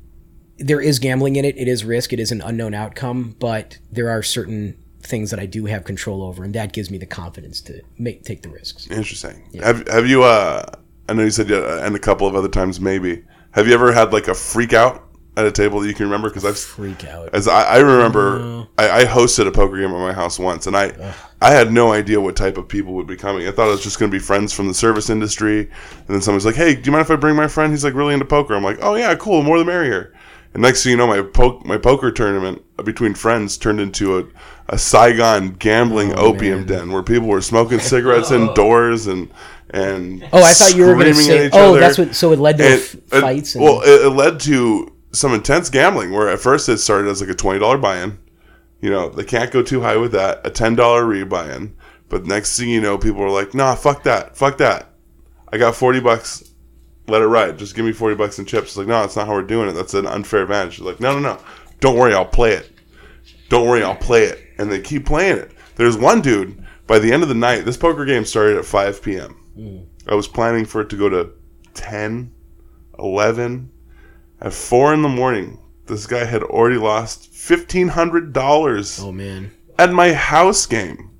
there is gambling in it. It is risk. It is an unknown outcome, but there are certain things that I do have control over, and that gives me the confidence to make take the risks. Interesting. Have Have you? uh I know you said yeah, and a couple of other times maybe. Have you ever had like a freak out at a table that you can remember? Because I've Freak out. As I, I remember, I, I hosted a poker game at my house once, and I, I had no idea what type of people would be coming. I thought it was just going to be friends from the service industry, and then someone's like, "Hey, do you mind if I bring my friend? He's like really into poker." I'm like, "Oh yeah, cool, more the merrier." And next thing you know, my po- my poker tournament uh, between friends turned into a, a Saigon gambling oh, opium den where people were smoking cigarettes indoors and and Oh, I thought you were going to say. Oh, other. that's what. So it led to And- f- fights. And, well, it, it led to some intense gambling. Where at first it started as like a twenty dollar buy-in. You know, they can't go too high with that. A ten dollar re-buy-in. But next thing you know, people are like, "Nah, fuck that, fuck that. I got forty bucks. Let it ride. Just give me forty bucks in chips." It's like, no, that's not how we're doing it. That's an unfair advantage. She's like, no, no, no. Don't worry, I'll play it. Don't worry, I'll play it. And they keep playing it. There's one dude. By the end of the night, this poker game started at 5 p.m. I was planning for it to go to 10, 11. At 4 in the morning, this guy had already lost $1,500 oh man, at my house game.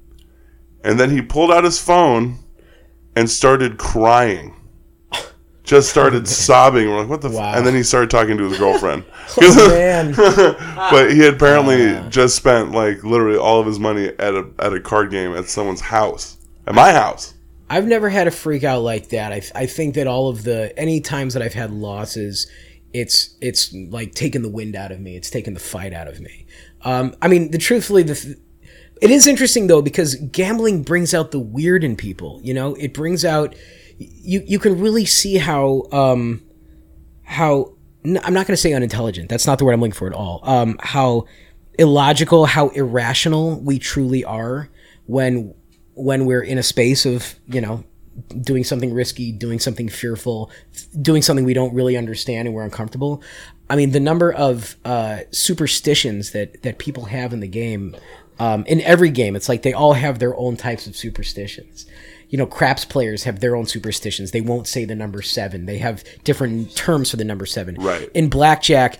And then he pulled out his phone and started crying. Just started sobbing. We're like, what the? F-? And then he started talking to his girlfriend. oh man. but he had apparently ah. just spent like literally all of his money at a at a card game at someone's house, at my house. I've never had a freak out like that. I, I think that all of the any times that I've had losses, it's it's like taking the wind out of me. It's taking the fight out of me. Um, I mean, the truthfully, the th- it is interesting though because gambling brings out the weird in people. You know, it brings out you you can really see how um, how n- I'm not going to say unintelligent. That's not the word I'm looking for at all. Um, how illogical, how irrational we truly are when when we're in a space of you know doing something risky, doing something fearful, doing something we don't really understand and we're uncomfortable. I mean, the number of uh, superstitions that that people have in the game, um, in every game, it's like they all have their own types of superstitions. You know, craps players have their own superstitions. They won't say the number seven. They have different terms for the number seven. Right. In blackjack,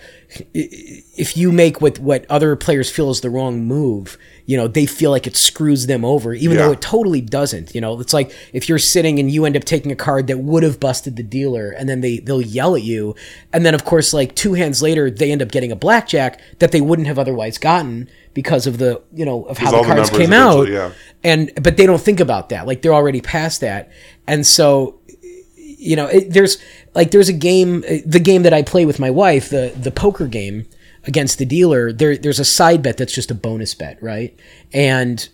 if you make what what other players feel is the wrong move, you know, they feel like it screws them over, even though it totally doesn't. You know, it's like if you're sitting and you end up taking a card that would have busted the dealer, and then they they'll yell at you, and then of course, like two hands later, they end up getting a blackjack that they wouldn't have otherwise gotten because of the you know of how the the cards numbers came out. yeah. And but they don't think about that. Like they're already past that, and so you know it, there's like there's a game the game that i play with my wife the the poker game against the dealer there there's a side bet that's just a bonus bet right and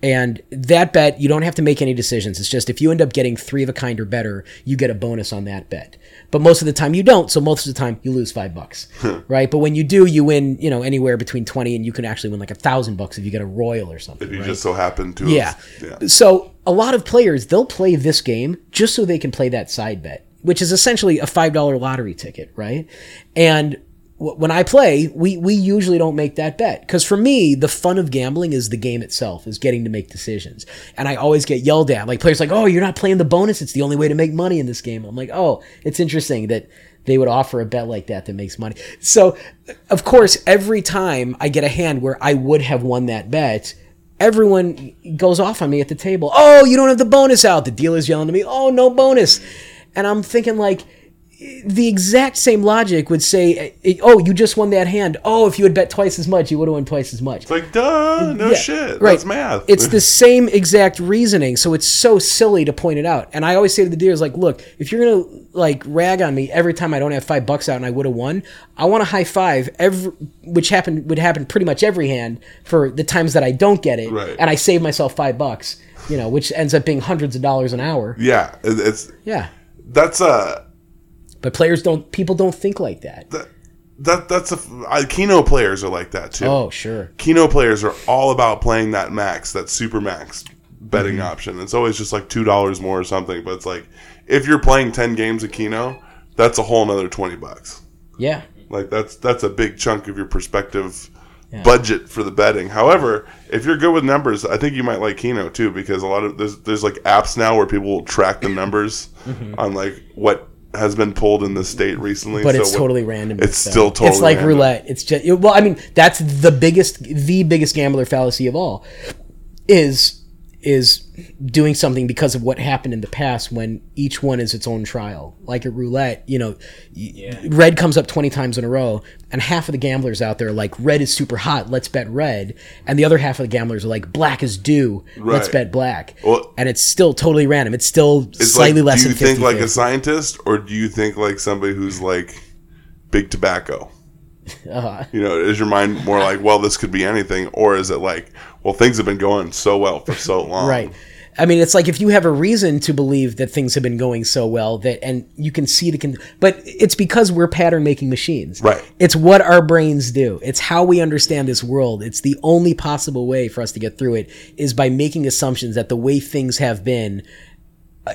and that bet you don't have to make any decisions it's just if you end up getting three of a kind or better you get a bonus on that bet but most of the time you don't so most of the time you lose five bucks right but when you do you win you know anywhere between 20 and you can actually win like a thousand bucks if you get a royal or something If you right? just so happen to, Yeah. have, yeah. So a lot of players they'll play this game just so they can play that side bet, which is essentially a five dollar lottery ticket, right? And when I play, we we usually don't make that bet because for me the fun of gambling is the game itself, is getting to make decisions. And I always get yelled at, like players like, "Oh, you're not playing the bonus. It's the only way to make money in this game." I'm like, "Oh, it's interesting that." They would offer a bet like that that makes money. So, of course, every time I get a hand where I would have won that bet, everyone goes off on me at the table. Oh, you don't have the bonus out. The dealer's yelling to me, oh, no bonus. And I'm thinking, like, the exact same logic would say, "Oh, you just won that hand. Oh, if you had bet twice as much, you would have won twice as much." It's like, duh, no Yeah, shit. right. That's math. It's the same exact reasoning, so it's so silly to point it out. And I always say to the dealers, like, look, if you're gonna like rag on me every time I don't have five bucks out and I would have won, I want a high five every, which happened would happen pretty much every hand for the times that I don't get it, Right. and I save myself five bucks, you know, which ends up being hundreds of dollars an hour. yeah, it's Yeah, that's a but players don't, people don't think like that. that, that that's a I, Keno players are like that too. Oh, sure. Keno players are all about playing that max, that super max betting Mm-hmm. option. It's always just like two dollars more or something. But it's like if you're playing ten games of Keno, that's a whole nother twenty bucks. Yeah, Like that's that's a big chunk of your perspective budget for the betting. However, if you're good with numbers, I think you might like Keno too because a lot of there's there's like apps now where people will track the numbers on like what has been pulled in the state recently. But So it's totally random. It's so- still totally It's like random. roulette. It's just well, I mean, that's the biggest, the biggest gambler fallacy of all, is is doing something because of what happened in the past when each one is its own trial. Like a roulette, you know, y- red comes up 20 times in a row, and half of the gamblers out there are like, red is super hot, let's bet red. And the other half of the gamblers are like, black is due, let's bet black. Well- and it's still totally random. It's still It's slightly like, less do you than 50 think like a scientist or do you think like somebody who's like big tobacco? Uh-huh. You know, is your mind more like, well, this could be anything, or is it like, well, things have been going so well for so long, Right. I mean, it's like if you have a reason to believe that things have been going so well that, and you can see the, con- but it's because we're pattern making machines. Right. It's what our brains do. It's how we understand this world. It's the only possible way for us to get through it is by making assumptions that the way things have been, uh,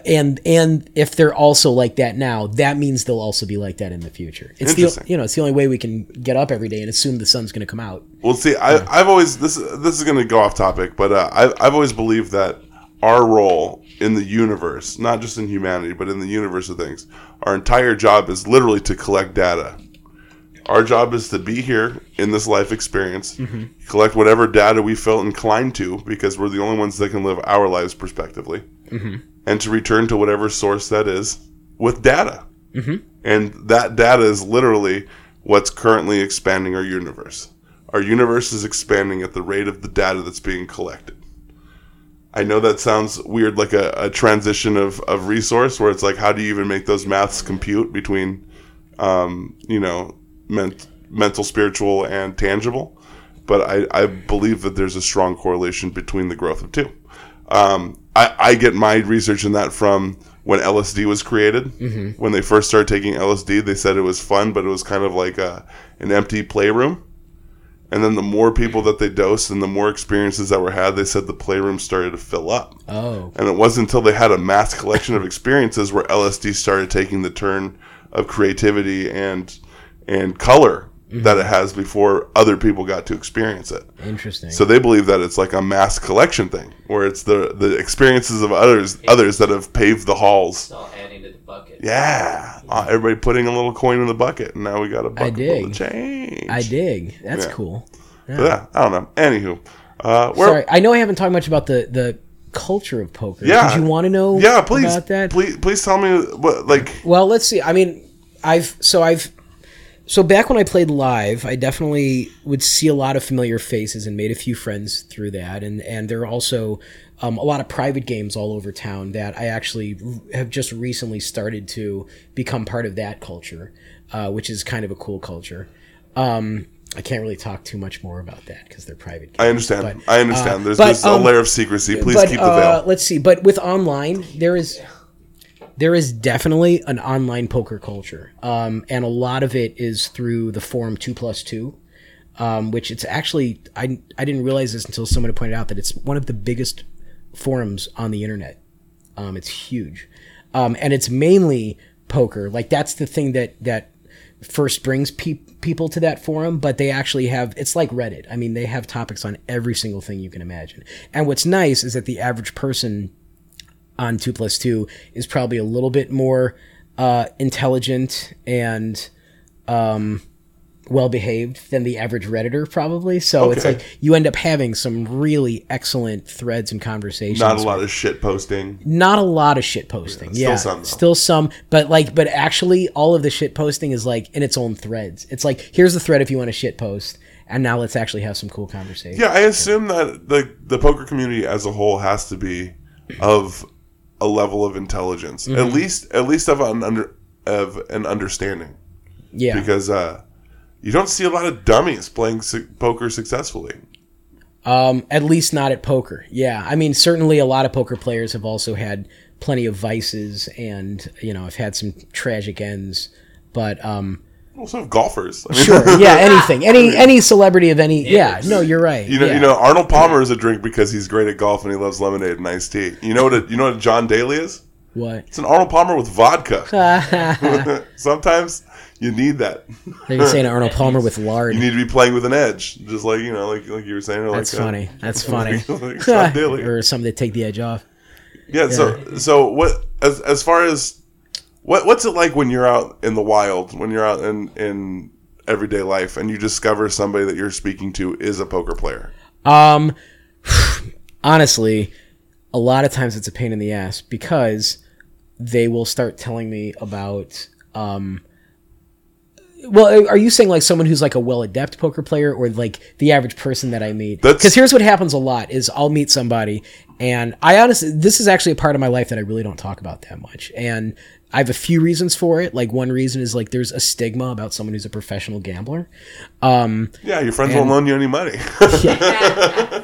and and if they're also like that now, that means they'll also be like that in the future. It's the you know it's the only way we can get up every day and assume the sun's going to come out. Well, see, I, I've always this this is going to go off topic, but uh, I've I've always believed that our role in the universe, not just in humanity, but in the universe of things, our entire job is literally to collect data. Our job is to be here in this life experience, collect whatever data we feel inclined to, because we're the only ones that can live our lives prospectively, and to return to whatever source that is with data. And that data is literally what's currently expanding our universe. Our universe is expanding at the rate of the data that's being collected. I know that sounds weird, like a, a transition of, of resource where it's like, how do you even make those maths compute between, um, you know, ment- mental, spiritual, and tangible? But I, I believe that there's a strong correlation between the growth of two. Um, I, I get my research in that from when LSD was created. Mm-hmm. When they first started taking LSD, they said it was fun, but it was kind of like a, an empty playroom. And then the more people that they dosed and the more experiences that were had, they said the playroom started to fill up. Oh, And it wasn't until they had a mass collection of experiences where LSD started taking the turn of creativity and and color that it has before other people got to experience it. interesting. So they believe that it's like a mass collection thing, where it's the the experiences of others others that have paved the halls. It's all adding to the bucket. Yeah, uh, everybody putting a little coin in the bucket, and now we got a bucket full dig. of change. I dig. That's Yeah. cool. But yeah, I don't know. Anywho, uh, we're, Sorry, I know I haven't talked much about the the culture of poker. Yeah. Did you want to know? yeah, please, about that. please, please tell me what like. Well, let's see. I mean, I've so I've so back when I played live, I definitely would see a lot of familiar faces and made a few friends through that. And and there are also um, a lot of private games all over town that I actually have just recently started to become part of that culture, uh, which is kind of a cool culture. Um, I can't really talk too much more about that because they're private. Games. I understand. But, I understand. there's but, there's um, a layer of secrecy. Please but keep the uh, veil. let's see. But with online, there is there is definitely an online poker culture, um, and a lot of it is through the forum Two Plus Two, um, which it's actually I I didn't realize this until someone pointed out that it's one of the biggest forums on the internet. Um, it's huge, um, and it's mainly poker. Like that's the thing that that first brings pe- people to that forum, but they actually have it's like Reddit. I mean, they have topics on every single thing you can imagine. And what's nice is that the average person on two plus two is probably a little bit more uh, intelligent and um, well behaved than the average redditor probably. So it's like you end up having some really excellent threads and conversations. Not a lot of shit posting. not a lot of shit posting. still Yeah, some, though. still some, but like, but actually, all of the shit posting is like in its own threads. It's like here's the thread if you want to shit post, and now let's actually have some cool conversation. Yeah, I assume that the the poker community as a whole has to be of a level of intelligence, Mm-hmm. at least at least of an under of an understanding, yeah. because uh, you don't see a lot of dummies playing su- poker successfully. Um, at least not at poker. Yeah, I mean, certainly a lot of poker players have also had plenty of vices, and you know, have had some tragic ends. But um, Also, golfers. I mean, sure, yeah, anything, any any celebrity of any, yeah, no, you're right. You know, yeah. you know, Arnold Palmer is a drink because he's great at golf and he loves lemonade and iced tea. You know what? A, you know what a John Daly is? what? It's an Arnold Palmer with vodka. Sometimes you need that. They're saying Arnold Palmer with lard. You need to be playing with an edge, just like you know, like like you were saying. or Like That's uh, funny. That's funny. like John Daly. or something to take the edge off. Yeah. So so what as as far as what what's it like when you're out in the wild when you're out in in everyday life and you discover somebody that you're speaking to is a poker player? Um, honestly, a lot of times it's a pain in the ass because they will start telling me about. Um, well, are you saying like someone who's like a well adept poker player, or like the average person that I meet? Because here's what happens a lot: is I'll meet somebody, and I honestly, this is actually a part of my life that I really don't talk about that much, and I have a few reasons for it. Like one reason is like there's a stigma about someone who's a professional gambler. Um, Yeah, your friends won't loan you any money.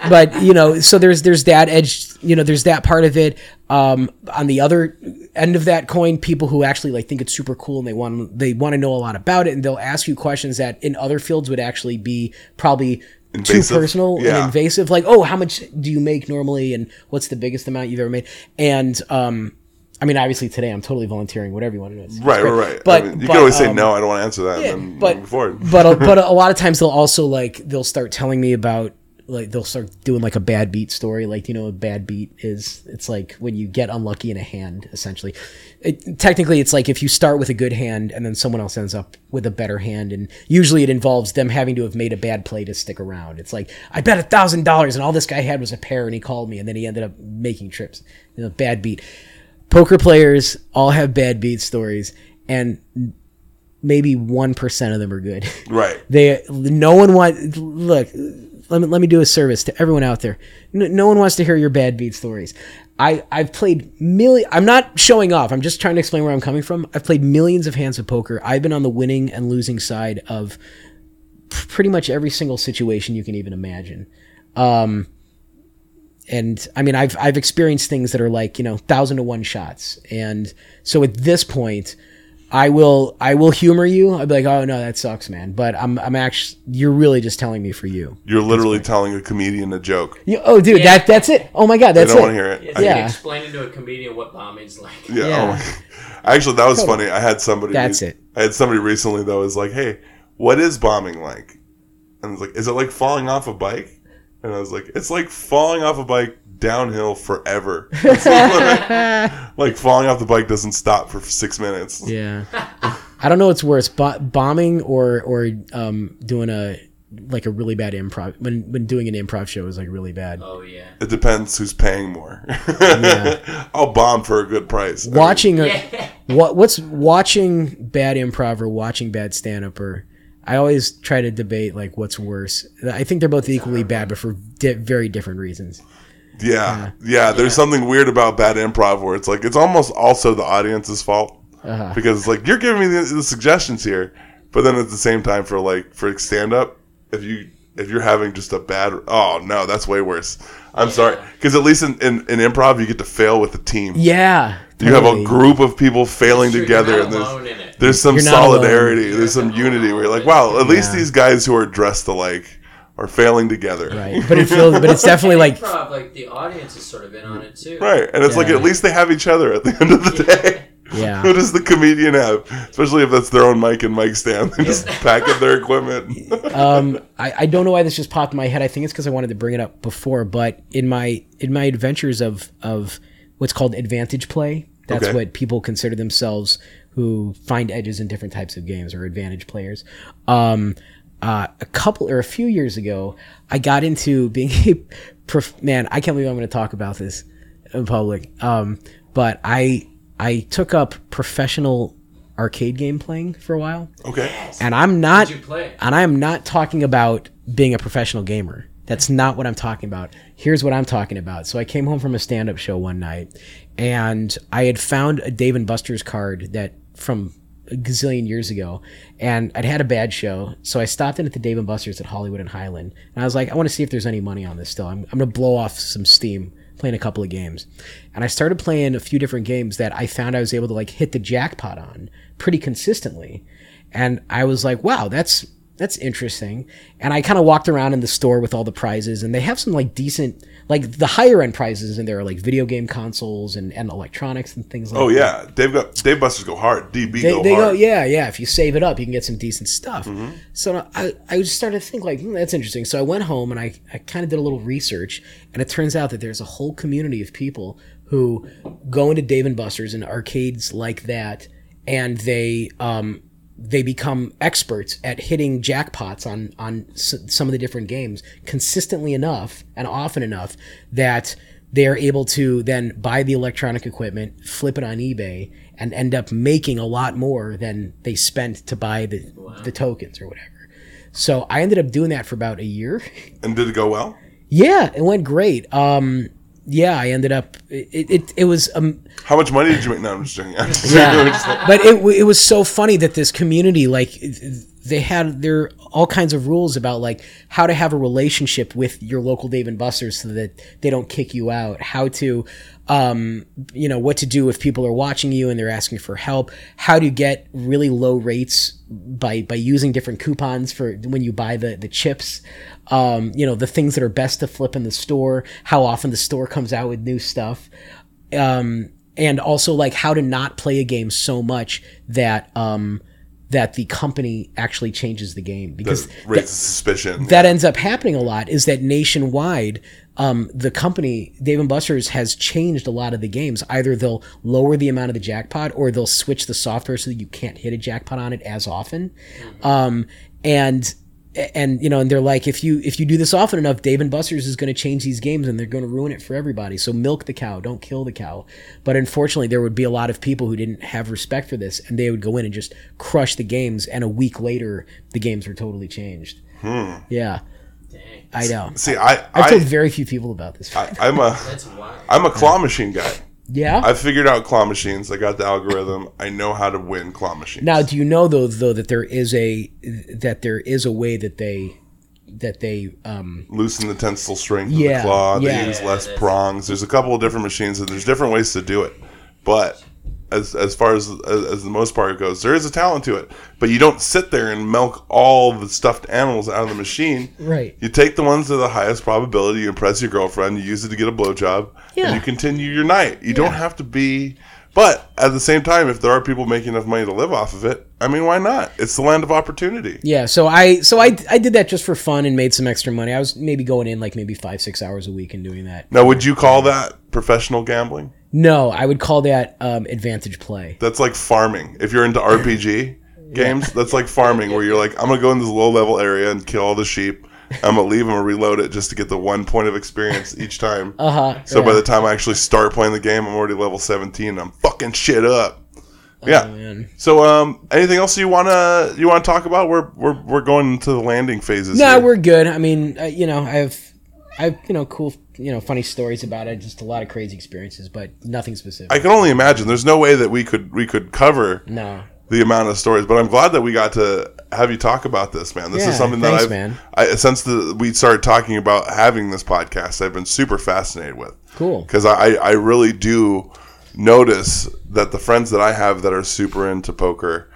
but you know so there's there's that edge you know there's that part of it um on the other end of that coin people who actually like think it's super cool and they want they want to know a lot about it and they'll ask you questions that in other fields would actually be probably Invasive. too personal Yeah. and invasive like oh how much do you make normally and what's the biggest amount you've ever made and um I mean, obviously today I'm totally volunteering whatever you want to. It's right, right, right. But I mean, you but, can always say um, no. I don't want to answer that. yeah, and then but- but a, but a lot of times they'll also like they'll start telling me about like they'll start doing like a bad beat story like you know a bad beat is it's like when you get unlucky in a hand essentially it, technically it's like if you start with a good hand and then someone else ends up with a better hand and usually it involves them having to have made a bad play to stick around it's like i bet a thousand dollars and all this guy had was a pair and he called me and then he ended up making trips you know bad beat poker players all have bad beat stories and maybe 1% of them are good. Right. they no one want look let me, let me do a service to everyone out there. No, no one wants to hear your bad beat stories. I i've played million i'm not showing off i'm just trying to explain where i'm coming from. I've played millions of hands of poker. I've been on the winning and losing side of pretty much every single situation you can even imagine. Um and I mean, I've I've experienced things that are like you know thousand to one shots, and so at this point, I will I will humor you. I'll be like, oh no, that sucks, man. But I'm I'm actually you're really just telling me for you. You're literally telling a comedian a joke. you oh, dude, Yeah. that that's it. Oh my god, They that's don't it. want to hear it. It's I- like Yeah. explaining to a comedian what bombing's like. Yeah. Yeah. Oh my. Actually, that was funny. I had somebody. That's it. I had somebody recently that was like, "Hey, what is bombing like?" And I was like, "Is it like falling off a bike?" And I was like, "It's like falling off a bike downhill forever. like falling off the bike doesn't stop for six minutes." Yeah. I don't know what's worse, bo- bombing or or um doing a like a really bad improv when when doing an improv show is like really bad. Oh yeah. It depends who's paying more. I'll bomb for a good price. I mean, watching a, Yeah. what what's watching bad improv or watching bad stand up or I always try to debate like what's worse. I think they're both equally bad, but for di- very different reasons. Yeah, yeah. There's something weird about bad improv where it's like it's almost also the audience's fault Uh-huh. because it's like you're giving me the, the suggestions here, but then at the same time for like for stand up, if you if you're having just a bad oh no that's way worse. I'm sorry because at least in, in, in improv you get to fail with a team. Yeah, You have a group of people failing Sure, you're together, not and alone there's in it. There's some You're alone. solidarity, there's some unity where you're like, wow, at least Yeah. these guys who are dressed alike are failing together. right, but it feels, but it's definitely like improv. Like the audience is sort of in on it too. Right, and it's like at least they have each other at the end of the day. Yeah. Who does the comedian have? Especially if that's their own mic and mic stand. They just pack up their equipment. um, I, I don't know why this just popped in my head. I think it's because I wanted to bring it up before, but in my in my adventures of of what's called advantage play, that's Okay. what people consider themselves who find edges in different types of games or advantage players. Um, uh, a couple or a few years ago, I got into being a prof- man. I can't believe I'm going to talk about this in public. Um, but I I took up professional arcade game playing for a while, Okay. and I'm not Did you play? and I am not talking about being a professional gamer. That's not what I'm talking about. Here's what I'm talking about. So I came home from a stand-up show one night, and I had found a Dave and Buster's card that from a gazillion years ago, and I'd had a bad show, so I stopped in at the Dave and Buster's at Hollywood and Highland, and I was like, I want to see if there's any money on this still. I'm, I'm gonna blow off some steam playing a couple of games, and I started playing a few different games that I found I was able to like hit the jackpot on pretty consistently, and I was like, wow, that's that's interesting. And I kind of walked around in the store with all the prizes, and they have some like decent, like the higher end prizes in there, are like video game consoles and, and electronics and things like Oh that. yeah, Dave got Dave Busters go hard. DB They, go they go, yeah, yeah. If you save it up, you can get some decent stuff. So I, I just started to think like, hmm, that's interesting. So I went home and I, I kind of did a little research, and it turns out that there's a whole community of people who go into Dave and Buster's and arcades like that, and they um, they become experts at hitting jackpots on on s- some of the different games consistently enough and often enough that they are able to then buy the electronic equipment, flip it on eBay, and end up making a lot more than they spent to buy the the tokens or whatever. So I ended up doing that for about a year. And did it go well? Yeah, it went great. Um, yeah, I ended up. It it, it was um, How much money did you make? No, I'm just joking. I'm just yeah, but it it was so funny that this community like they had there all kinds of rules about like how to have a relationship with your local Dave and Buster's so that they don't kick you out, how to um you know what to do if people are watching you and they're asking for help, how to get really low rates by by using different coupons for when you buy the the chips. Um, you know the things that are best to flip in the store, how often the store comes out with new stuff um, and also like how to not play a game so much that um, that the company actually changes the game because that raises suspicion. that ends up happening a lot is that nationwide um, the company dave and buster's has changed a lot of the games. Either they'll lower the amount of the jackpot or they'll switch the software so that you can't hit a jackpot on it as often. Um, and and you know and they're like if you if you do this often enough dave and buster's is going to change these games and they're going to ruin it for everybody. So milk the cow don't kill the cow. But unfortunately there would be a lot of people who didn't have respect for this and they would go in and just crush the games and a week later the games were totally changed. Hmm. Yeah. Dang. i know. See, I, i've told very few people about this. I, I'm a, That's wild. I'm a claw machine guy. Yeah I figured out claw machines. I got the algorithm. I know how to win claw machines. now do you know though though that there is a that there is a way that they that they um loosen the tensile strength Yeah, of the claw. They yeah. use less prongs. There's a couple of different machines, and there's different ways to do it. But as as far as, as as the most part goes, there is a talent to it. But you don't sit there and milk all the stuffed animals out of the machine. Right. You take the ones that the highest probability. You impress your girlfriend. You use it to get a blowjob. Yeah. And you continue your night. You don't have to be. But at the same time, if there are people making enough money to live off of it, I mean, why not? It's the land of opportunity. Yeah, so I so I I did that just for fun and made some extra money. I was maybe going in like maybe five six hours a week and doing that. Now, would you call that professional gambling? No, I would call that um, advantage play. That's like farming. If you're into RPG games, that's like farming where you're like, I'm gonna go in this low level area and kill all the sheep. I'm gonna leave them and reload it just to get the one point of experience each time. Uh huh. so by the time I actually start playing the game, I'm already level 17. And I'm fucking shit up. Yeah. Oh, man. So, um, anything else you wanna you wanna talk about? We're we're we're going into the landing phases. No, here. we're good. I mean, uh, you know, I have I have you know cool you know funny stories about it. Just a lot of crazy experiences, but nothing specific. I can only imagine. There's no way that we could we could cover no. the amount of stories. But I'm glad that we got to have you talk about this, man. This Yeah, is something thanks, that I've man. I, since the we started talking about having this podcast, I've been super fascinated with Cool. because I I really do notice that the friends that I have that are super into poker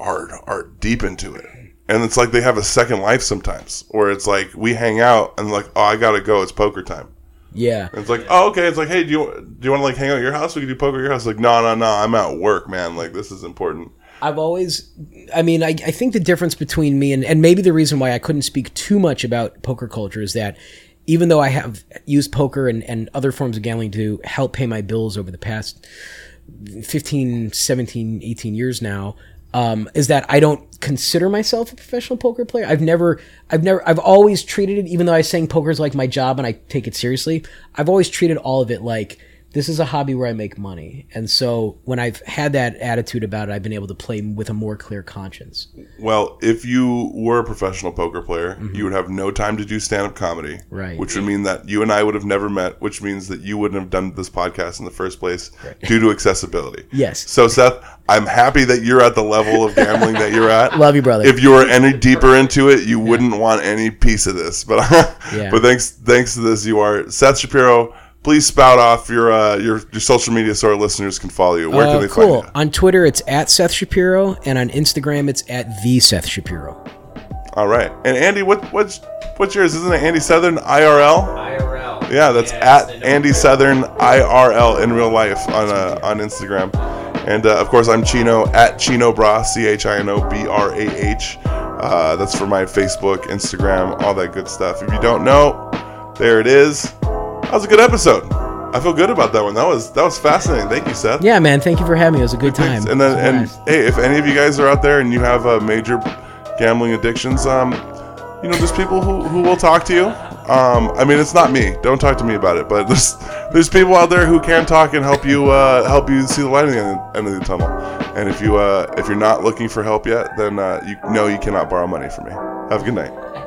are are deep into it. And it's like they have a second life sometimes, where it's like we hang out and like, oh, I gotta go. It's poker time. Yeah. And it's like, oh, okay. It's like, hey, do you do you want to like hang out at your house? We can do poker at your house. Like, no, no, no. I'm at work, man. Like, this is important. I've always, I mean, I, I think the difference between me and, and maybe the reason why I couldn't speak too much about poker culture is that even though I have used poker and, and other forms of gambling to help pay my bills over the past 15, 17, 18 years now. Um, is that I don't consider myself a professional poker player. I've never, I've never, I've always treated it, even though I was saying poker is like my job and I take it seriously. I've always treated all of it like this is a hobby where I make money. And so when I've had that attitude about it, I've been able to play with a more clear conscience. Well, if you were a professional poker player, you would have no time to do stand up comedy. Mm-hmm. Right. Which would mean that you and I would have never met, which means that you wouldn't have done this podcast in the first place due to accessibility. Yes. So, Seth, I'm happy that you're at the level of gambling that you're at. Love you, brother. If you were any deeper into it, you wouldn't want any piece of this. But Yeah. but thanks thanks to this, you are Seth Shapiro. Please spout off your uh, your your social media so our listeners can follow you. Where Uh, can they cool. find you? On Twitter, it's at Seth Shapiro, and on Instagram, it's at the Seth Shapiro. All right. And Andy, what what's what's yours? Isn't it Andy Southern IRL? IRL. Yeah, that's Yeah, at it's Andy no- Southern IRL in real life on uh, on Instagram, and uh, of course I'm Chino at Chino Brah C H I N O B R A H. Uh, that's for my Facebook, Instagram, all that good stuff. If you don't know, there it is. That was a good episode. I feel good about that one. That was that was fascinating. Thank you, Seth. Yeah, man. Thank you for having me. It was a good time. And then and blast. hey, if any of you guys are out there and you have uh, major gambling addictions, um, you know, there's people who, who will talk to you. Um, I mean, it's not me. Don't talk to me about it. But there's there's people out there who can talk and help you uh, help you see the light at the end, end of the tunnel. And if you uh, if you're not looking for help yet, then uh, you know you cannot borrow money from me. Have a good night.